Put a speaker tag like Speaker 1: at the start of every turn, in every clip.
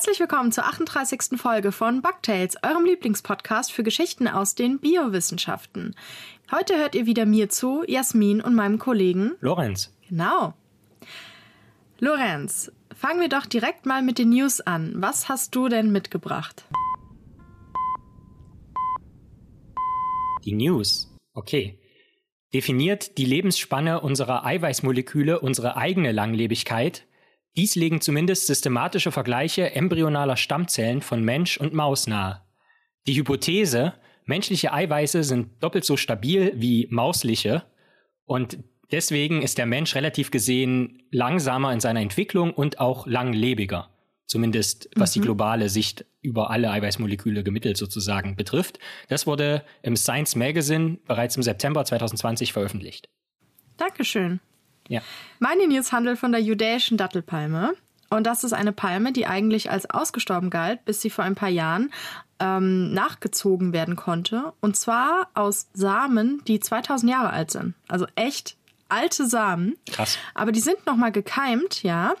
Speaker 1: Herzlich willkommen zur 38. Folge von Bugtails, eurem Lieblingspodcast für Geschichten aus den Biowissenschaften. Heute hört ihr wieder mir zu, Jasmin und meinem Kollegen
Speaker 2: Lorenz.
Speaker 1: Genau. Lorenz, fangen wir doch direkt mal mit den News an. Was hast du denn mitgebracht?
Speaker 2: Die News. Okay. Definiert die Lebensspanne unserer Eiweißmoleküle unsere eigene Langlebigkeit? Dies legen zumindest systematische Vergleiche embryonaler Stammzellen von Mensch und Maus nahe. Die Hypothese, menschliche Eiweiße sind doppelt so stabil wie mausliche und deswegen ist der Mensch relativ gesehen langsamer in seiner Entwicklung und auch langlebiger. Zumindest was mhm. die globale Sicht über alle Eiweißmoleküle gemittelt sozusagen betrifft. Das wurde im Science Magazine bereits im September 2020 veröffentlicht.
Speaker 1: Dankeschön.
Speaker 2: Ja.
Speaker 1: Meine News handelt von der judäischen Dattelpalme. Und das ist eine Palme, die eigentlich als ausgestorben galt, bis sie vor ein paar Jahren ähm, nachgezogen werden konnte. Und zwar aus Samen, die 2000 Jahre alt sind. Also echt alte Samen.
Speaker 2: Krass.
Speaker 1: Aber die sind nochmal gekeimt, ja.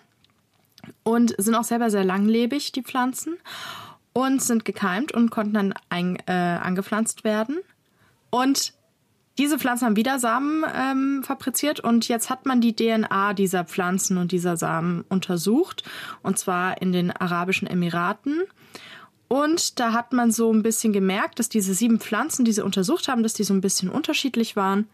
Speaker 1: Und sind auch selber sehr langlebig, die Pflanzen. Und sind gekeimt und konnten dann ein, äh, angepflanzt werden. Und diese Pflanzen haben wieder Samen ähm, fabriziert und jetzt hat man die DNA dieser Pflanzen und dieser Samen untersucht und zwar in den Arabischen Emiraten. Und da hat man so ein bisschen gemerkt, dass diese sieben Pflanzen, die sie untersucht haben, dass die so ein bisschen unterschiedlich waren.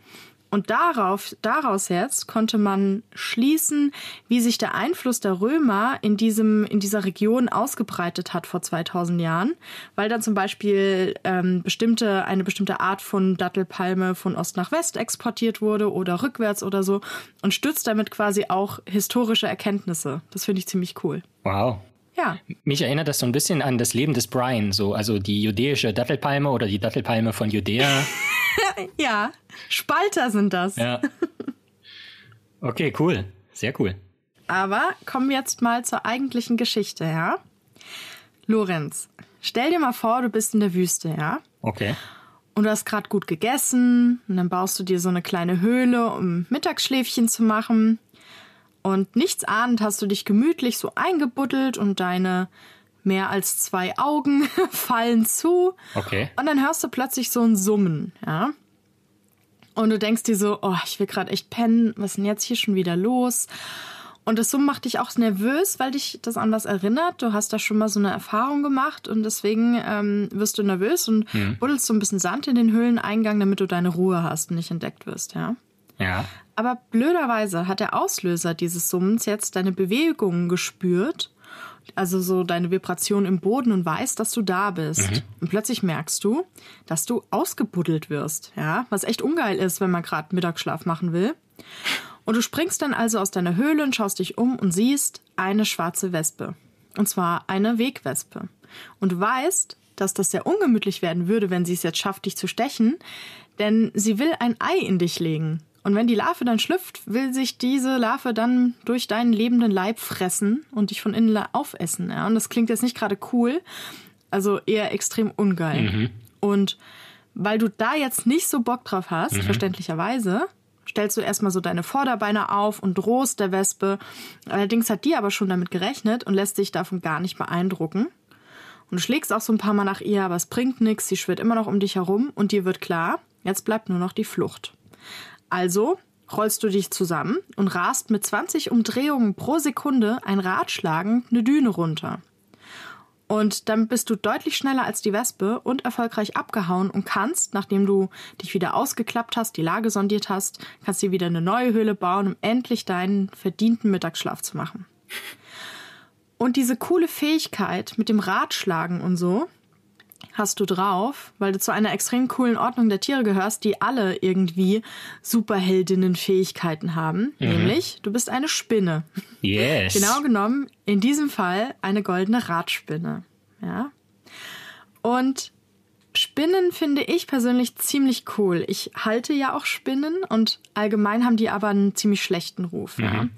Speaker 1: Und darauf, daraus jetzt konnte man schließen, wie sich der Einfluss der Römer in diesem, in dieser Region ausgebreitet hat vor 2000 Jahren, weil dann zum Beispiel ähm, bestimmte, eine bestimmte Art von Dattelpalme von Ost nach West exportiert wurde oder rückwärts oder so und stützt damit quasi auch historische Erkenntnisse. Das finde ich ziemlich cool.
Speaker 2: Wow.
Speaker 1: Ja.
Speaker 2: Mich erinnert das so ein bisschen an das Leben des Brian, so, also die judäische Dattelpalme oder die Dattelpalme von Judäa.
Speaker 1: ja, Spalter sind das.
Speaker 2: Ja. Okay, cool. Sehr cool.
Speaker 1: Aber kommen wir jetzt mal zur eigentlichen Geschichte, ja? Lorenz, stell dir mal vor, du bist in der Wüste, ja?
Speaker 2: Okay.
Speaker 1: Und du hast gerade gut gegessen und dann baust du dir so eine kleine Höhle, um Mittagsschläfchen zu machen. Und nichts ahnend hast du dich gemütlich so eingebuddelt und deine mehr als zwei Augen fallen zu.
Speaker 2: Okay.
Speaker 1: Und dann hörst du plötzlich so ein Summen, ja? Und du denkst dir so, oh, ich will gerade echt pennen, was ist denn jetzt hier schon wieder los? Und das Summen macht dich auch nervös, weil dich das an was erinnert. Du hast da schon mal so eine Erfahrung gemacht und deswegen ähm, wirst du nervös und mhm. buddelst so ein bisschen Sand in den Höhleneingang, damit du deine Ruhe hast und nicht entdeckt wirst, ja?
Speaker 2: Ja.
Speaker 1: Aber blöderweise hat der Auslöser dieses Summens jetzt deine Bewegungen gespürt also so deine Vibration im Boden und weißt, dass du da bist. Mhm. Und plötzlich merkst du, dass du ausgebuddelt wirst, ja, was echt ungeil ist, wenn man gerade Mittagsschlaf machen will. Und du springst dann also aus deiner Höhle und schaust dich um und siehst eine schwarze Wespe. Und zwar eine Wegwespe. Und du weißt, dass das sehr ungemütlich werden würde, wenn sie es jetzt schafft, dich zu stechen, denn sie will ein Ei in dich legen. Und wenn die Larve dann schlüpft, will sich diese Larve dann durch deinen lebenden Leib fressen und dich von innen aufessen. Ja? Und das klingt jetzt nicht gerade cool, also eher extrem ungeil. Mhm. Und weil du da jetzt nicht so Bock drauf hast, mhm. verständlicherweise, stellst du erstmal so deine Vorderbeine auf und drohst der Wespe. Allerdings hat die aber schon damit gerechnet und lässt sich davon gar nicht beeindrucken. Und du schlägst auch so ein paar Mal nach ihr, aber es bringt nichts, sie schwirrt immer noch um dich herum und dir wird klar, jetzt bleibt nur noch die Flucht. Also rollst du dich zusammen und rast mit 20 Umdrehungen pro Sekunde ein Rad schlagend eine Düne runter. Und dann bist du deutlich schneller als die Wespe und erfolgreich abgehauen und kannst, nachdem du dich wieder ausgeklappt hast, die Lage sondiert hast, kannst dir wieder eine neue Höhle bauen, um endlich deinen verdienten Mittagsschlaf zu machen. Und diese coole Fähigkeit mit dem Radschlagen und so, hast du drauf, weil du zu einer extrem coolen Ordnung der Tiere gehörst, die alle irgendwie Superheldinnen-Fähigkeiten haben. Mhm. Nämlich, du bist eine Spinne.
Speaker 2: Yes.
Speaker 1: Genau genommen, in diesem Fall eine goldene Radspinne. Ja. Und Spinnen finde ich persönlich ziemlich cool. Ich halte ja auch Spinnen und allgemein haben die aber einen ziemlich schlechten Ruf. Mhm. Ja.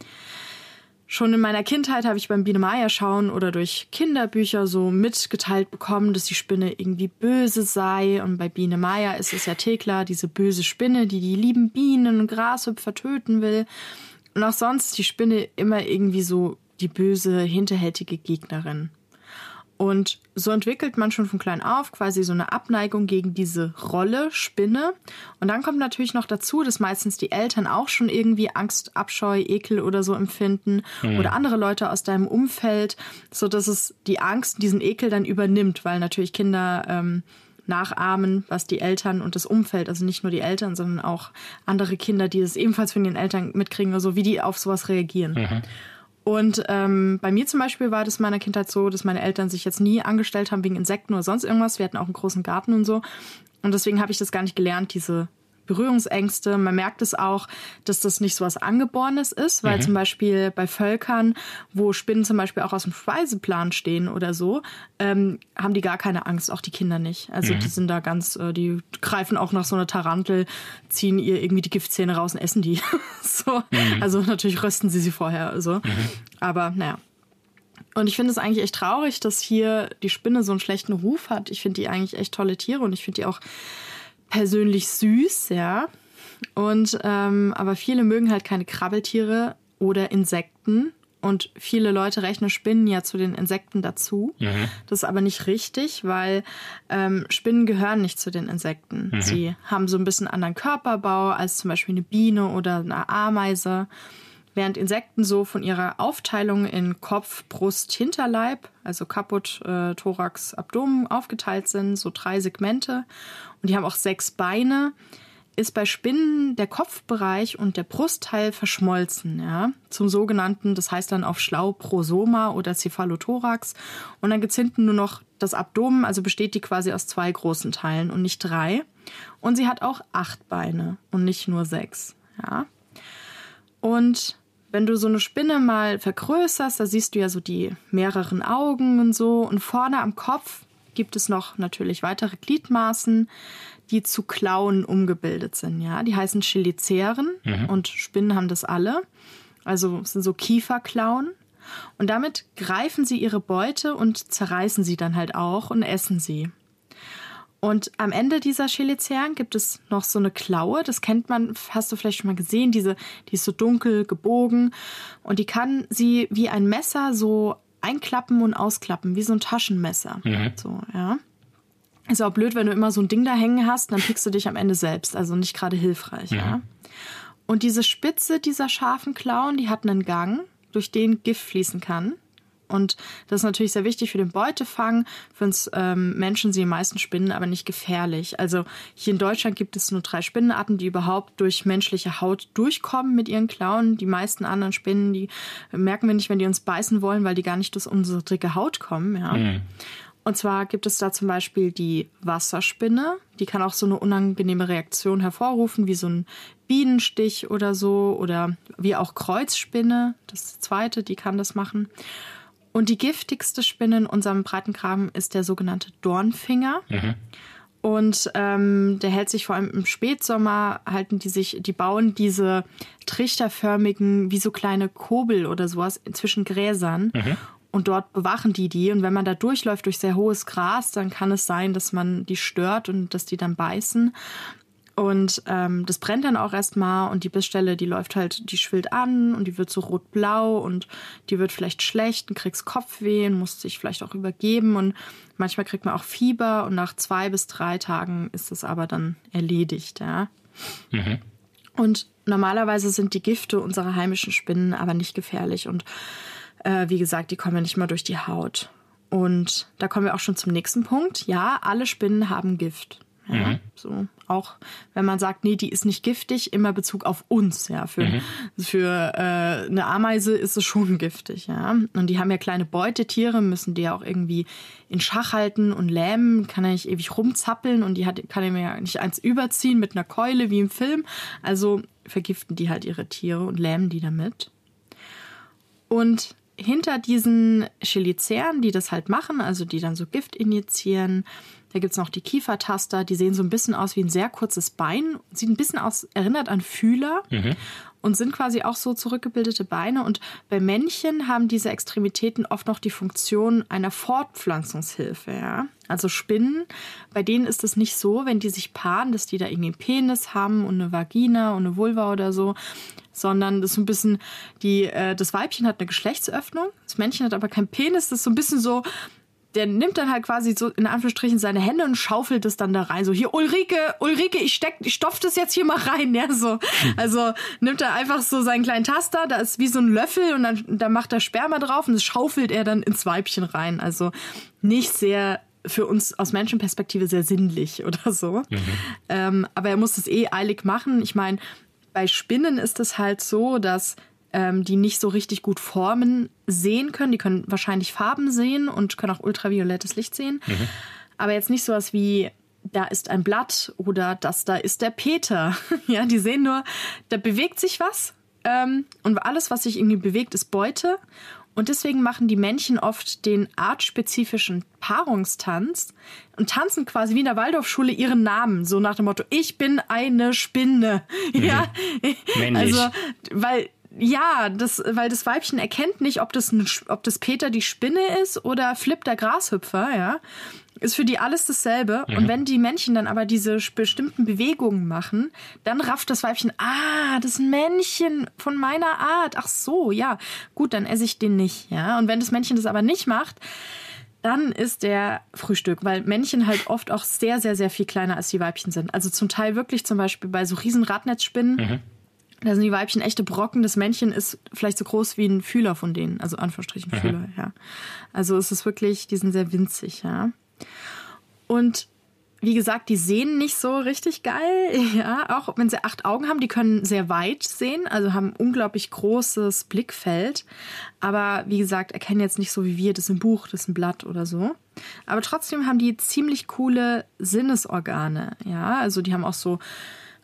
Speaker 1: Schon in meiner Kindheit habe ich beim Biene Meier schauen oder durch Kinderbücher so mitgeteilt bekommen, dass die Spinne irgendwie böse sei. Und bei Biene Meier ist es ja Thekla, diese böse Spinne, die die lieben Bienen und Grashüpfer töten will. Und auch sonst die Spinne immer irgendwie so die böse, hinterhältige Gegnerin. Und so entwickelt man schon von klein auf quasi so eine Abneigung gegen diese Rolle Spinne. Und dann kommt natürlich noch dazu, dass meistens die Eltern auch schon irgendwie Angst, Abscheu, Ekel oder so empfinden mhm. oder andere Leute aus deinem Umfeld, so dass es die Angst, diesen Ekel dann übernimmt, weil natürlich Kinder ähm, nachahmen, was die Eltern und das Umfeld, also nicht nur die Eltern, sondern auch andere Kinder, die es ebenfalls von den Eltern mitkriegen, also wie die auf sowas reagieren. Mhm. Und ähm, bei mir zum Beispiel war das in meiner Kindheit so, dass meine Eltern sich jetzt nie angestellt haben wegen Insekten oder sonst irgendwas. Wir hatten auch einen großen Garten und so. Und deswegen habe ich das gar nicht gelernt, diese Berührungsängste. Man merkt es auch, dass das nicht so was Angeborenes ist, weil mhm. zum Beispiel bei Völkern, wo Spinnen zum Beispiel auch aus dem Speiseplan stehen oder so, ähm, haben die gar keine Angst, auch die Kinder nicht. Also mhm. die sind da ganz, äh, die greifen auch nach so einer Tarantel, ziehen ihr irgendwie die Giftzähne raus und essen die. so. Mhm. Also natürlich rösten sie sie vorher. So. Mhm. Aber naja. Und ich finde es eigentlich echt traurig, dass hier die Spinne so einen schlechten Ruf hat. Ich finde die eigentlich echt tolle Tiere und ich finde die auch persönlich süß, ja. Und ähm, aber viele mögen halt keine Krabbeltiere oder Insekten. Und viele Leute rechnen Spinnen ja zu den Insekten dazu. Mhm. Das ist aber nicht richtig, weil ähm, Spinnen gehören nicht zu den Insekten. Mhm. Sie haben so ein bisschen anderen Körperbau als zum Beispiel eine Biene oder eine Ameise. Während Insekten so von ihrer Aufteilung in Kopf, Brust, Hinterleib, also Kaput, äh, Thorax, Abdomen aufgeteilt sind, so drei Segmente. Und die haben auch sechs Beine ist bei Spinnen der Kopfbereich und der Brustteil verschmolzen, ja, zum sogenannten, das heißt dann auf Schlau Prosoma oder Cephalothorax. Und dann gibt es hinten nur noch das Abdomen, also besteht die quasi aus zwei großen Teilen und nicht drei. Und sie hat auch acht Beine und nicht nur sechs, ja. Und wenn du so eine Spinne mal vergrößerst, da siehst du ja so die mehreren Augen und so. Und vorne am Kopf gibt es noch natürlich weitere Gliedmaßen, die zu Klauen umgebildet sind. Ja, die heißen Cheliceren mhm. und Spinnen haben das alle. Also sind so Kieferklauen. Und damit greifen sie ihre Beute und zerreißen sie dann halt auch und essen sie. Und am Ende dieser Cheliceren gibt es noch so eine Klaue, das kennt man, hast du vielleicht schon mal gesehen, diese, die ist so dunkel gebogen und die kann sie wie ein Messer so einklappen und ausklappen, wie so ein Taschenmesser. Mhm. So, ja. Ist auch blöd, wenn du immer so ein Ding da hängen hast, dann pickst du dich am Ende selbst, also nicht gerade hilfreich, mhm. ja. Und diese Spitze dieser scharfen Klauen, die hat einen Gang, durch den Gift fließen kann. Und das ist natürlich sehr wichtig für den Beutefang. Für uns ähm, Menschen sind die meisten Spinnen aber nicht gefährlich. Also hier in Deutschland gibt es nur drei Spinnenarten, die überhaupt durch menschliche Haut durchkommen mit ihren Klauen. Die meisten anderen Spinnen, die merken wir nicht, wenn die uns beißen wollen, weil die gar nicht durch unsere dicke Haut kommen. Ja. Mhm. Und zwar gibt es da zum Beispiel die Wasserspinne. Die kann auch so eine unangenehme Reaktion hervorrufen, wie so ein Bienenstich oder so. Oder wie auch Kreuzspinne. Das ist die zweite, die kann das machen. Und die giftigste Spinne in unserem Breitengraben ist der sogenannte Dornfinger. Mhm. Und ähm, der hält sich vor allem im Spätsommer, halten die sich, die bauen diese trichterförmigen, wie so kleine Kobel oder sowas zwischen Gräsern. Mhm. Und dort bewachen die die. Und wenn man da durchläuft durch sehr hohes Gras, dann kann es sein, dass man die stört und dass die dann beißen. Und ähm, das brennt dann auch erstmal und die Bissstelle, die läuft halt, die schwillt an und die wird so rot-blau und die wird vielleicht schlecht und kriegst Kopfweh und musst sich vielleicht auch übergeben und manchmal kriegt man auch Fieber und nach zwei bis drei Tagen ist es aber dann erledigt, ja. Mhm. Und normalerweise sind die Gifte unserer heimischen Spinnen aber nicht gefährlich und äh, wie gesagt, die kommen ja nicht mal durch die Haut. Und da kommen wir auch schon zum nächsten Punkt. Ja, alle Spinnen haben Gift. Ja, mhm. So auch wenn man sagt, nee, die ist nicht giftig, immer Bezug auf uns. Ja, für mhm. für äh, eine Ameise ist es schon giftig. Ja, und die haben ja kleine Beutetiere, müssen die ja auch irgendwie in Schach halten und lähmen, kann ja nicht ewig rumzappeln und die hat kann ja mir nicht eins überziehen mit einer Keule wie im Film. Also vergiften die halt ihre Tiere und lähmen die damit. Und hinter diesen Cheliceren, die das halt machen, also die dann so Gift injizieren, da gibt's noch die Kiefertaster, die sehen so ein bisschen aus wie ein sehr kurzes Bein, sieht ein bisschen aus, erinnert an Fühler mhm. und sind quasi auch so zurückgebildete Beine. Und bei Männchen haben diese Extremitäten oft noch die Funktion einer Fortpflanzungshilfe. Ja? Also Spinnen, bei denen ist es nicht so, wenn die sich paaren, dass die da irgendwie einen Penis haben und eine Vagina und eine Vulva oder so, sondern das ist so ein bisschen die, äh, das Weibchen hat eine Geschlechtsöffnung, das Männchen hat aber keinen Penis, das ist so ein bisschen so, der nimmt dann halt quasi so in Anführungsstrichen seine Hände und schaufelt es dann da rein. So, hier, Ulrike, Ulrike, ich steck, ich stopf das jetzt hier mal rein, ja, so. Also nimmt er einfach so seinen kleinen Taster, da ist wie so ein Löffel und dann, da macht er Sperma drauf und das schaufelt er dann ins Weibchen rein. Also nicht sehr für uns aus Menschenperspektive sehr sinnlich oder so. Mhm. Ähm, aber er muss es eh eilig machen. Ich meine, bei Spinnen ist es halt so, dass ähm, die nicht so richtig gut Formen sehen können. Die können wahrscheinlich Farben sehen und können auch ultraviolettes Licht sehen. Mhm. Aber jetzt nicht sowas wie da ist ein Blatt oder das da ist der Peter. ja, die sehen nur, da bewegt sich was ähm, und alles, was sich irgendwie bewegt, ist Beute. Und deswegen machen die Männchen oft den artspezifischen Paarungstanz und tanzen quasi wie in der Waldorfschule ihren Namen, so nach dem Motto, ich bin eine Spinne. Mhm. Ja,
Speaker 2: Männlich. also,
Speaker 1: weil ja, das, weil das Weibchen erkennt nicht, ob das, ein, ob das Peter die Spinne ist oder Flip der Grashüpfer, ja. Ist für die alles dasselbe. Mhm. Und wenn die Männchen dann aber diese bestimmten Bewegungen machen, dann rafft das Weibchen, ah, das Männchen von meiner Art. Ach so, ja. Gut, dann esse ich den nicht, ja. Und wenn das Männchen das aber nicht macht, dann ist der Frühstück, weil Männchen halt oft auch sehr, sehr, sehr viel kleiner als die Weibchen sind. Also zum Teil wirklich zum Beispiel bei so riesen Radnetzspinnen. Mhm da sind die Weibchen echte Brocken. Das Männchen ist vielleicht so groß wie ein Fühler von denen, also Anführungsstrichen mhm. Fühler, ja. Also es ist wirklich, die sind sehr winzig, ja. Und wie gesagt, die sehen nicht so richtig geil, ja, auch wenn sie acht Augen haben, die können sehr weit sehen, also haben unglaublich großes Blickfeld, aber wie gesagt, erkennen jetzt nicht so wie wir, das ist ein Buch, das ist ein Blatt oder so. Aber trotzdem haben die ziemlich coole Sinnesorgane, ja, also die haben auch so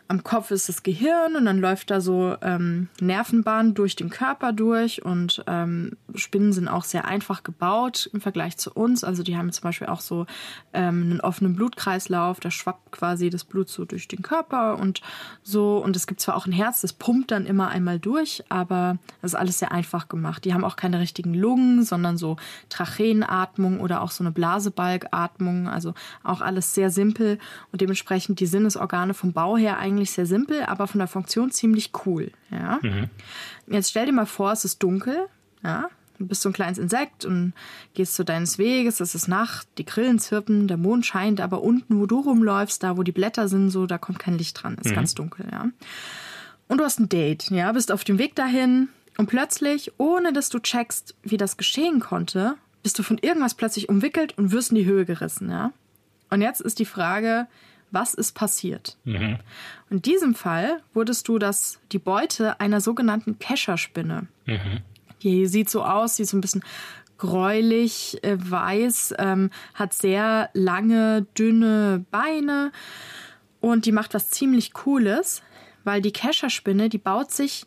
Speaker 1: am Kopf ist das Gehirn und dann läuft da so ähm, Nervenbahn durch den Körper durch und ähm, Spinnen sind auch sehr einfach gebaut im Vergleich zu uns. Also die haben zum Beispiel auch so ähm, einen offenen Blutkreislauf, da schwappt quasi das Blut so durch den Körper und so. Und es gibt zwar auch ein Herz, das pumpt dann immer einmal durch, aber das ist alles sehr einfach gemacht. Die haben auch keine richtigen Lungen, sondern so Tracheenatmung oder auch so eine Blasebalgatmung. Also auch alles sehr simpel und dementsprechend die Sinnesorgane vom Bau her eigentlich eigentlich sehr simpel, aber von der Funktion ziemlich cool. Ja? Mhm. Jetzt stell dir mal vor, es ist dunkel. Ja? Du bist so ein kleines Insekt und gehst zu deines Weges, es ist Nacht, die Grillen zirpen, der Mond scheint, aber unten, wo du rumläufst, da wo die Blätter sind, so, da kommt kein Licht dran, ist mhm. ganz dunkel, ja. Und du hast ein Date, ja, bist auf dem Weg dahin und plötzlich, ohne dass du checkst, wie das geschehen konnte, bist du von irgendwas plötzlich umwickelt und wirst in die Höhe gerissen, ja. Und jetzt ist die Frage, was ist passiert. Mhm. In diesem Fall wurdest du das, die Beute einer sogenannten Kescherspinne. Mhm. Die sieht so aus, die ist so ein bisschen gräulich, äh, weiß, ähm, hat sehr lange, dünne Beine und die macht was ziemlich Cooles, weil die Kescherspinne, die baut sich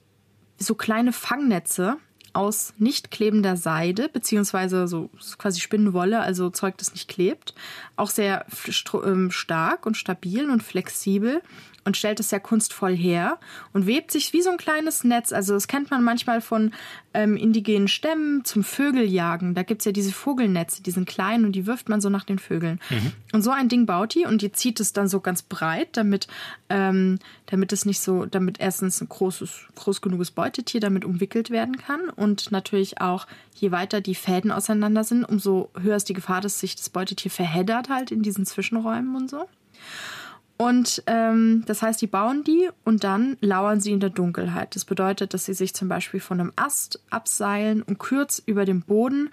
Speaker 1: so kleine Fangnetze aus nicht klebender Seide, beziehungsweise so quasi Spinnenwolle, also Zeug, das nicht klebt. Auch sehr ähm, stark und stabil und flexibel und stellt es sehr kunstvoll her und webt sich wie so ein kleines Netz. Also das kennt man manchmal von ähm, indigenen Stämmen zum Vögeljagen. Da gibt es ja diese Vogelnetze, die sind klein und die wirft man so nach den Vögeln. Mhm. Und so ein Ding baut die und die zieht es dann so ganz breit, damit, ähm, damit es nicht so, damit erstens ein großes, groß genuges Beutetier damit umwickelt werden kann und natürlich auch, je weiter die Fäden auseinander sind, umso höher ist die Gefahr, dass sich das Beutetier verheddert halt in diesen Zwischenräumen und so. Und ähm, das heißt, die bauen die und dann lauern sie in der Dunkelheit. Das bedeutet, dass sie sich zum Beispiel von einem Ast abseilen und kurz über dem Boden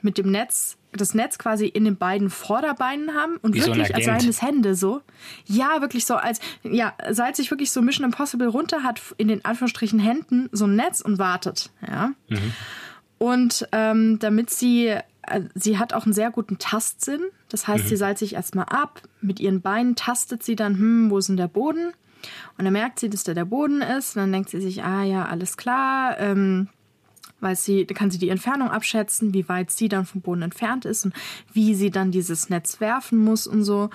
Speaker 1: mit dem Netz, das Netz quasi in den beiden Vorderbeinen haben und Wie wirklich so als seien es Hände so. Ja, wirklich so, als, ja, seit sich wirklich so Mission Impossible runter hat in den Anführungsstrichen Händen so ein Netz und wartet, ja. Mhm. Und ähm, damit sie sie hat auch einen sehr guten Tastsinn. Das heißt, mhm. sie salzt sich erstmal ab. Mit ihren Beinen tastet sie dann, hm, wo ist denn der Boden? Und dann merkt sie, dass da der Boden ist. Und dann denkt sie sich, ah ja, alles klar. Ähm, weil sie, da kann sie die Entfernung abschätzen, wie weit sie dann vom Boden entfernt ist und wie sie dann dieses Netz werfen muss und so.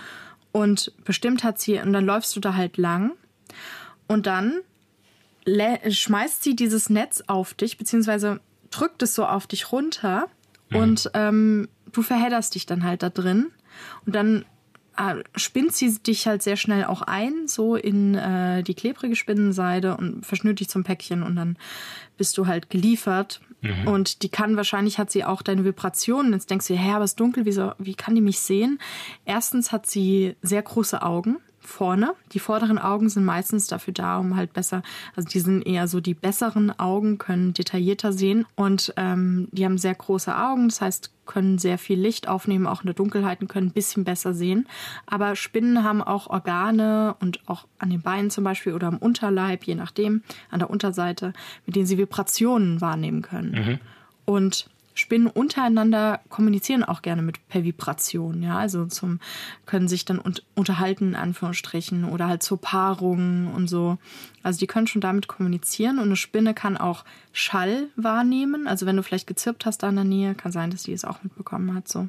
Speaker 1: Und bestimmt hat sie, und dann läufst du da halt lang. Und dann schmeißt sie dieses Netz auf dich, beziehungsweise drückt es so auf dich runter. Und ähm, du verhedderst dich dann halt da drin. Und dann äh, spinnt sie dich halt sehr schnell auch ein, so in äh, die klebrige Spinnenseide und verschnürt dich zum Päckchen und dann bist du halt geliefert. Mhm. Und die kann wahrscheinlich hat sie auch deine Vibrationen. Jetzt denkst du, hä, aber es ist dunkel, wie, so, wie kann die mich sehen? Erstens hat sie sehr große Augen vorne. Die vorderen Augen sind meistens dafür da, um halt besser, also die sind eher so die besseren Augen, können detaillierter sehen und ähm, die haben sehr große Augen, das heißt, können sehr viel Licht aufnehmen, auch in der Dunkelheit und können ein bisschen besser sehen. Aber Spinnen haben auch Organe und auch an den Beinen zum Beispiel oder am Unterleib, je nachdem, an der Unterseite, mit denen sie Vibrationen wahrnehmen können. Mhm. Und Spinnen untereinander kommunizieren auch gerne mit per Vibration, ja, also zum können sich dann un unterhalten in Anführungsstrichen oder halt zur Paarung und so. Also die können schon damit kommunizieren und eine Spinne kann auch Schall wahrnehmen. Also wenn du vielleicht gezirpt hast da in der Nähe, kann sein, dass die es auch mitbekommen hat. So.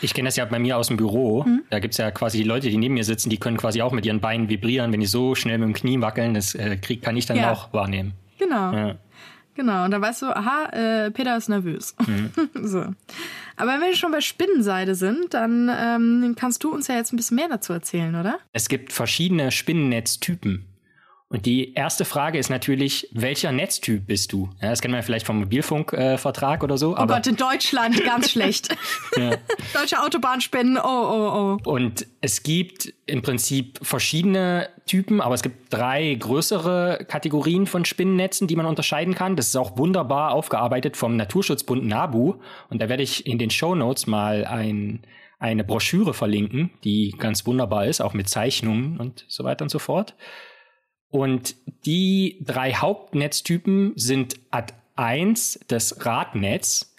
Speaker 2: Ich kenne das ja bei mir aus dem Büro. Hm? Da gibt es ja quasi die Leute, die neben mir sitzen, die können quasi auch mit ihren Beinen vibrieren. Wenn die so schnell mit dem Knie wackeln, das äh, krieg, kann ich dann ja. auch wahrnehmen.
Speaker 1: Genau. Ja. Genau, und dann weißt du, aha, äh, Peter ist nervös. Mhm. so. Aber wenn wir schon bei Spinnenseide sind, dann ähm, kannst du uns ja jetzt ein bisschen mehr dazu erzählen, oder?
Speaker 2: Es gibt verschiedene Spinnennetztypen. Und die erste Frage ist natürlich, welcher Netztyp bist du? Ja, das kennen wir vielleicht vom Mobilfunkvertrag äh, oder so.
Speaker 1: Oh Gott, in Deutschland ganz schlecht. Deutsche Autobahnspinnen, oh, oh,
Speaker 2: oh. Und es gibt im Prinzip verschiedene Typen, aber es gibt drei größere Kategorien von Spinnennetzen, die man unterscheiden kann. Das ist auch wunderbar aufgearbeitet vom Naturschutzbund NABU. Und da werde ich in den Show Notes mal ein, eine Broschüre verlinken, die ganz wunderbar ist, auch mit Zeichnungen und so weiter und so fort. Und die drei Hauptnetztypen sind Ad 1 das Radnetz.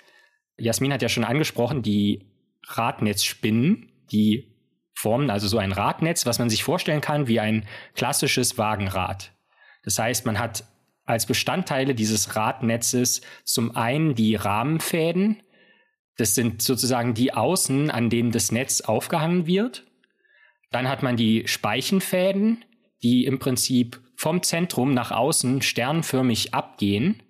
Speaker 2: Jasmin hat ja schon angesprochen, die Radnetzspinnen, die formen also so ein Radnetz, was man sich vorstellen kann wie ein klassisches Wagenrad. Das heißt, man hat als Bestandteile dieses Radnetzes zum einen die Rahmenfäden. Das sind sozusagen die Außen, an denen das Netz aufgehangen wird. Dann hat man die Speichenfäden, die im Prinzip vom Zentrum nach außen sternförmig abgehen.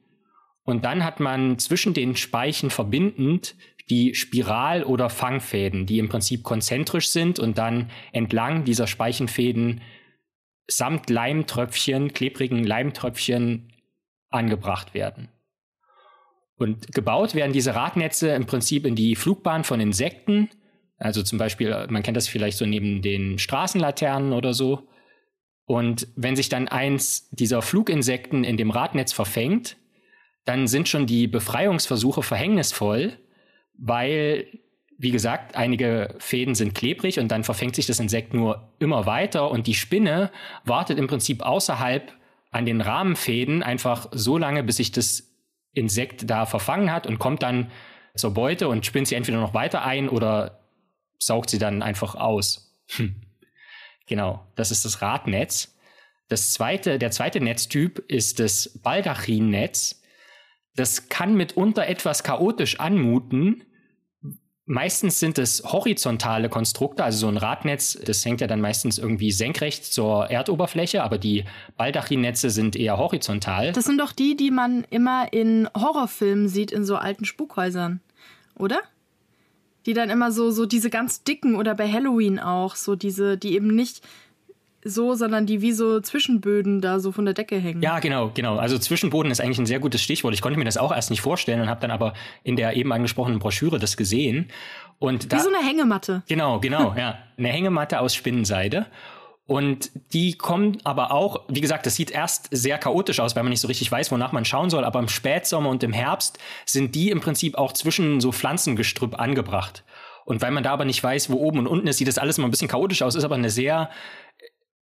Speaker 2: Und dann hat man zwischen den Speichen verbindend die Spiral- oder Fangfäden, die im Prinzip konzentrisch sind und dann entlang dieser Speichenfäden samt Leimtröpfchen, klebrigen Leimtröpfchen angebracht werden. Und gebaut werden diese Radnetze im Prinzip in die Flugbahn von Insekten. Also zum Beispiel, man kennt das vielleicht so neben den Straßenlaternen oder so. Und wenn sich dann eins dieser Fluginsekten in dem Radnetz verfängt, dann sind schon die Befreiungsversuche verhängnisvoll, weil, wie gesagt, einige Fäden sind klebrig und dann verfängt sich das Insekt nur immer weiter und die Spinne wartet im Prinzip außerhalb an den Rahmenfäden einfach so lange, bis sich das Insekt da verfangen hat und kommt dann zur Beute und spinnt sie entweder noch weiter ein oder saugt sie dann einfach aus. Hm. Genau, das ist das Radnetz. Das zweite, der zweite Netztyp ist das Baldachinnetz. Das kann mitunter etwas chaotisch anmuten. Meistens sind es horizontale Konstrukte, also so ein Radnetz, das hängt ja dann meistens irgendwie senkrecht zur Erdoberfläche, aber die Baldachinnetze sind eher horizontal.
Speaker 1: Das sind doch die, die man immer in Horrorfilmen sieht, in so alten Spukhäusern, oder? Die dann immer so, so diese ganz dicken oder bei Halloween auch, so diese, die eben nicht so, sondern die wie so Zwischenböden da so von der Decke hängen.
Speaker 2: Ja, genau, genau. Also Zwischenboden ist eigentlich ein sehr gutes Stichwort. Ich konnte mir das auch erst nicht vorstellen und habe dann aber in der eben angesprochenen Broschüre das gesehen. Und
Speaker 1: da, wie so eine Hängematte.
Speaker 2: Genau, genau, ja. Eine Hängematte aus Spinnenseide. Und die kommen aber auch, wie gesagt, das sieht erst sehr chaotisch aus, weil man nicht so richtig weiß, wonach man schauen soll. Aber im Spätsommer und im Herbst sind die im Prinzip auch zwischen so Pflanzengestrüpp angebracht. Und weil man da aber nicht weiß, wo oben und unten ist, sieht das alles immer ein bisschen chaotisch aus, ist aber eine sehr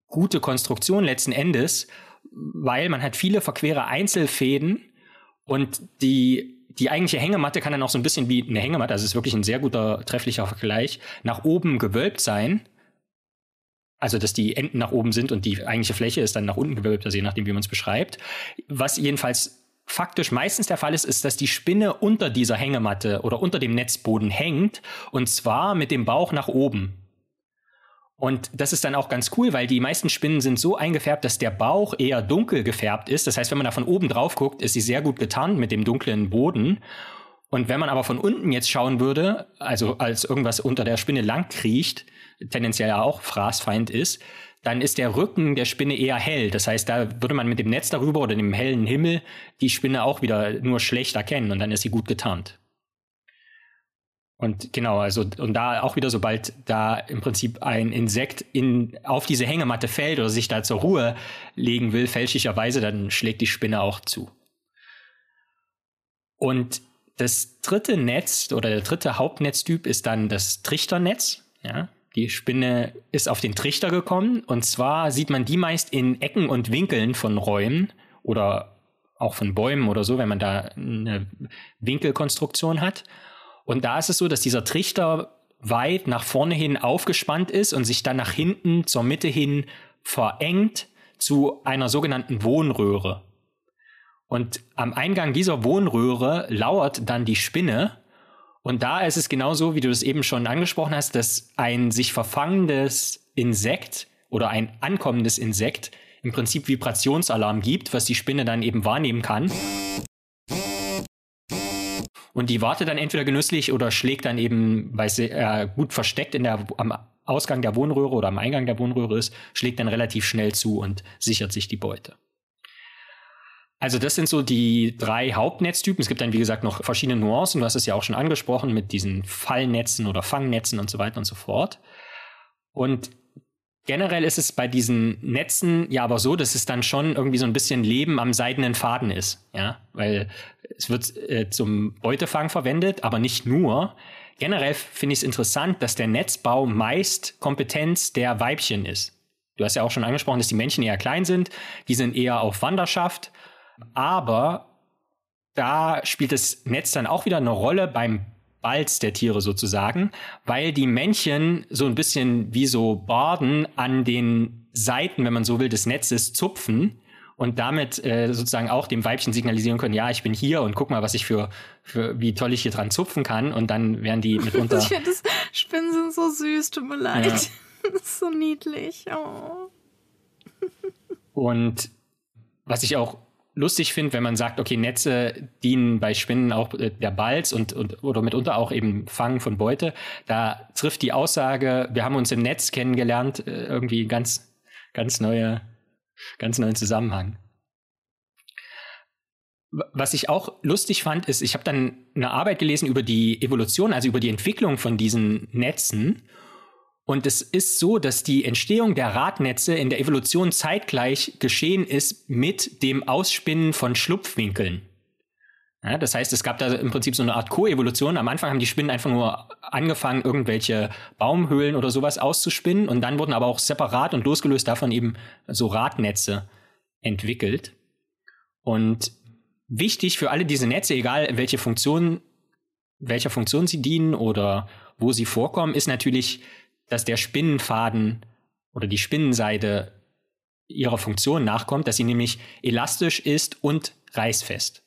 Speaker 2: gute Konstruktion letzten Endes, weil man hat viele verquere Einzelfäden und die, die eigentliche Hängematte kann dann auch so ein bisschen wie eine Hängematte, also ist wirklich ein sehr guter, trefflicher Vergleich, nach oben gewölbt sein also, dass die Enden nach oben sind und die eigentliche Fläche ist dann nach unten gewölbt, also je nachdem, wie man es beschreibt. Was jedenfalls faktisch meistens der Fall ist, ist, dass die Spinne unter dieser Hängematte oder unter dem Netzboden hängt und zwar mit dem Bauch nach oben. Und das ist dann auch ganz cool, weil die meisten Spinnen sind so eingefärbt, dass der Bauch eher dunkel gefärbt ist. Das heißt, wenn man da von oben drauf guckt, ist sie sehr gut getarnt mit dem dunklen Boden. Und wenn man aber von unten jetzt schauen würde, also als irgendwas unter der Spinne lang kriecht, tendenziell ja auch Fraßfeind ist, dann ist der Rücken der Spinne eher hell. Das heißt, da würde man mit dem Netz darüber oder dem hellen Himmel die Spinne auch wieder nur schlecht erkennen und dann ist sie gut getarnt. Und genau, also und da auch wieder, sobald da im Prinzip ein Insekt in, auf diese Hängematte fällt oder sich da zur Ruhe legen will, fälschlicherweise, dann schlägt die Spinne auch zu. Und das dritte Netz oder der dritte Hauptnetztyp ist dann das Trichternetz. Ja, die Spinne ist auf den Trichter gekommen und zwar sieht man die meist in Ecken und Winkeln von Räumen oder auch von Bäumen oder so, wenn man da eine Winkelkonstruktion hat. Und da ist es so, dass dieser Trichter weit nach vorne hin aufgespannt ist und sich dann nach hinten zur Mitte hin verengt zu einer sogenannten Wohnröhre. Und am Eingang dieser Wohnröhre lauert dann die Spinne. Und da ist es genauso, wie du das eben schon angesprochen hast, dass ein sich verfangendes Insekt oder ein ankommendes Insekt im Prinzip Vibrationsalarm gibt, was die Spinne dann eben wahrnehmen kann. Und die wartet dann entweder genüsslich oder schlägt dann eben, weil sie äh, gut versteckt in der, am Ausgang der Wohnröhre oder am Eingang der Wohnröhre ist, schlägt dann relativ schnell zu und sichert sich die Beute. Also das sind so die drei Hauptnetztypen. Es gibt dann, wie gesagt, noch verschiedene Nuancen. Du hast es ja auch schon angesprochen mit diesen Fallnetzen oder Fangnetzen und so weiter und so fort. Und generell ist es bei diesen Netzen ja aber so, dass es dann schon irgendwie so ein bisschen Leben am seidenen Faden ist. Ja, weil es wird äh, zum Beutefang verwendet, aber nicht nur. Generell finde ich es interessant, dass der Netzbau meist Kompetenz der Weibchen ist. Du hast ja auch schon angesprochen, dass die Männchen eher klein sind, die sind eher auf Wanderschaft, aber da spielt das Netz dann auch wieder eine Rolle beim Balz der Tiere sozusagen, weil die Männchen so ein bisschen wie so Barden an den Seiten, wenn man so will, des Netzes zupfen und damit äh, sozusagen auch dem Weibchen signalisieren können, ja, ich bin hier und guck mal, was ich für, für wie toll ich hier dran zupfen kann. Und dann werden die mitunter.
Speaker 1: ich finde, Spinnen sind so süß, tut mir leid. Ja. Das ist so niedlich. Oh.
Speaker 2: und was ich auch lustig finde, wenn man sagt, okay, Netze dienen bei Spinnen auch äh, der Balz und, und oder mitunter auch eben Fangen von Beute. Da trifft die Aussage, wir haben uns im Netz kennengelernt, äh, irgendwie ganz, ganz neue ganz neuen Zusammenhang. Was ich auch lustig fand, ist, ich habe dann eine Arbeit gelesen über die Evolution, also über die Entwicklung von diesen Netzen. Und es ist so, dass die Entstehung der Radnetze in der Evolution zeitgleich geschehen ist mit dem Ausspinnen von Schlupfwinkeln. Ja, das heißt, es gab da im Prinzip so eine Art Koevolution. Am Anfang haben die Spinnen einfach nur angefangen, irgendwelche Baumhöhlen oder sowas auszuspinnen und dann wurden aber auch separat und losgelöst davon eben so Radnetze entwickelt. Und wichtig für alle diese Netze, egal welche Funktion, welcher Funktion sie dienen oder wo sie vorkommen, ist natürlich, dass der Spinnenfaden oder die Spinnenseide ihrer Funktion nachkommt, dass sie nämlich elastisch ist und reißfest.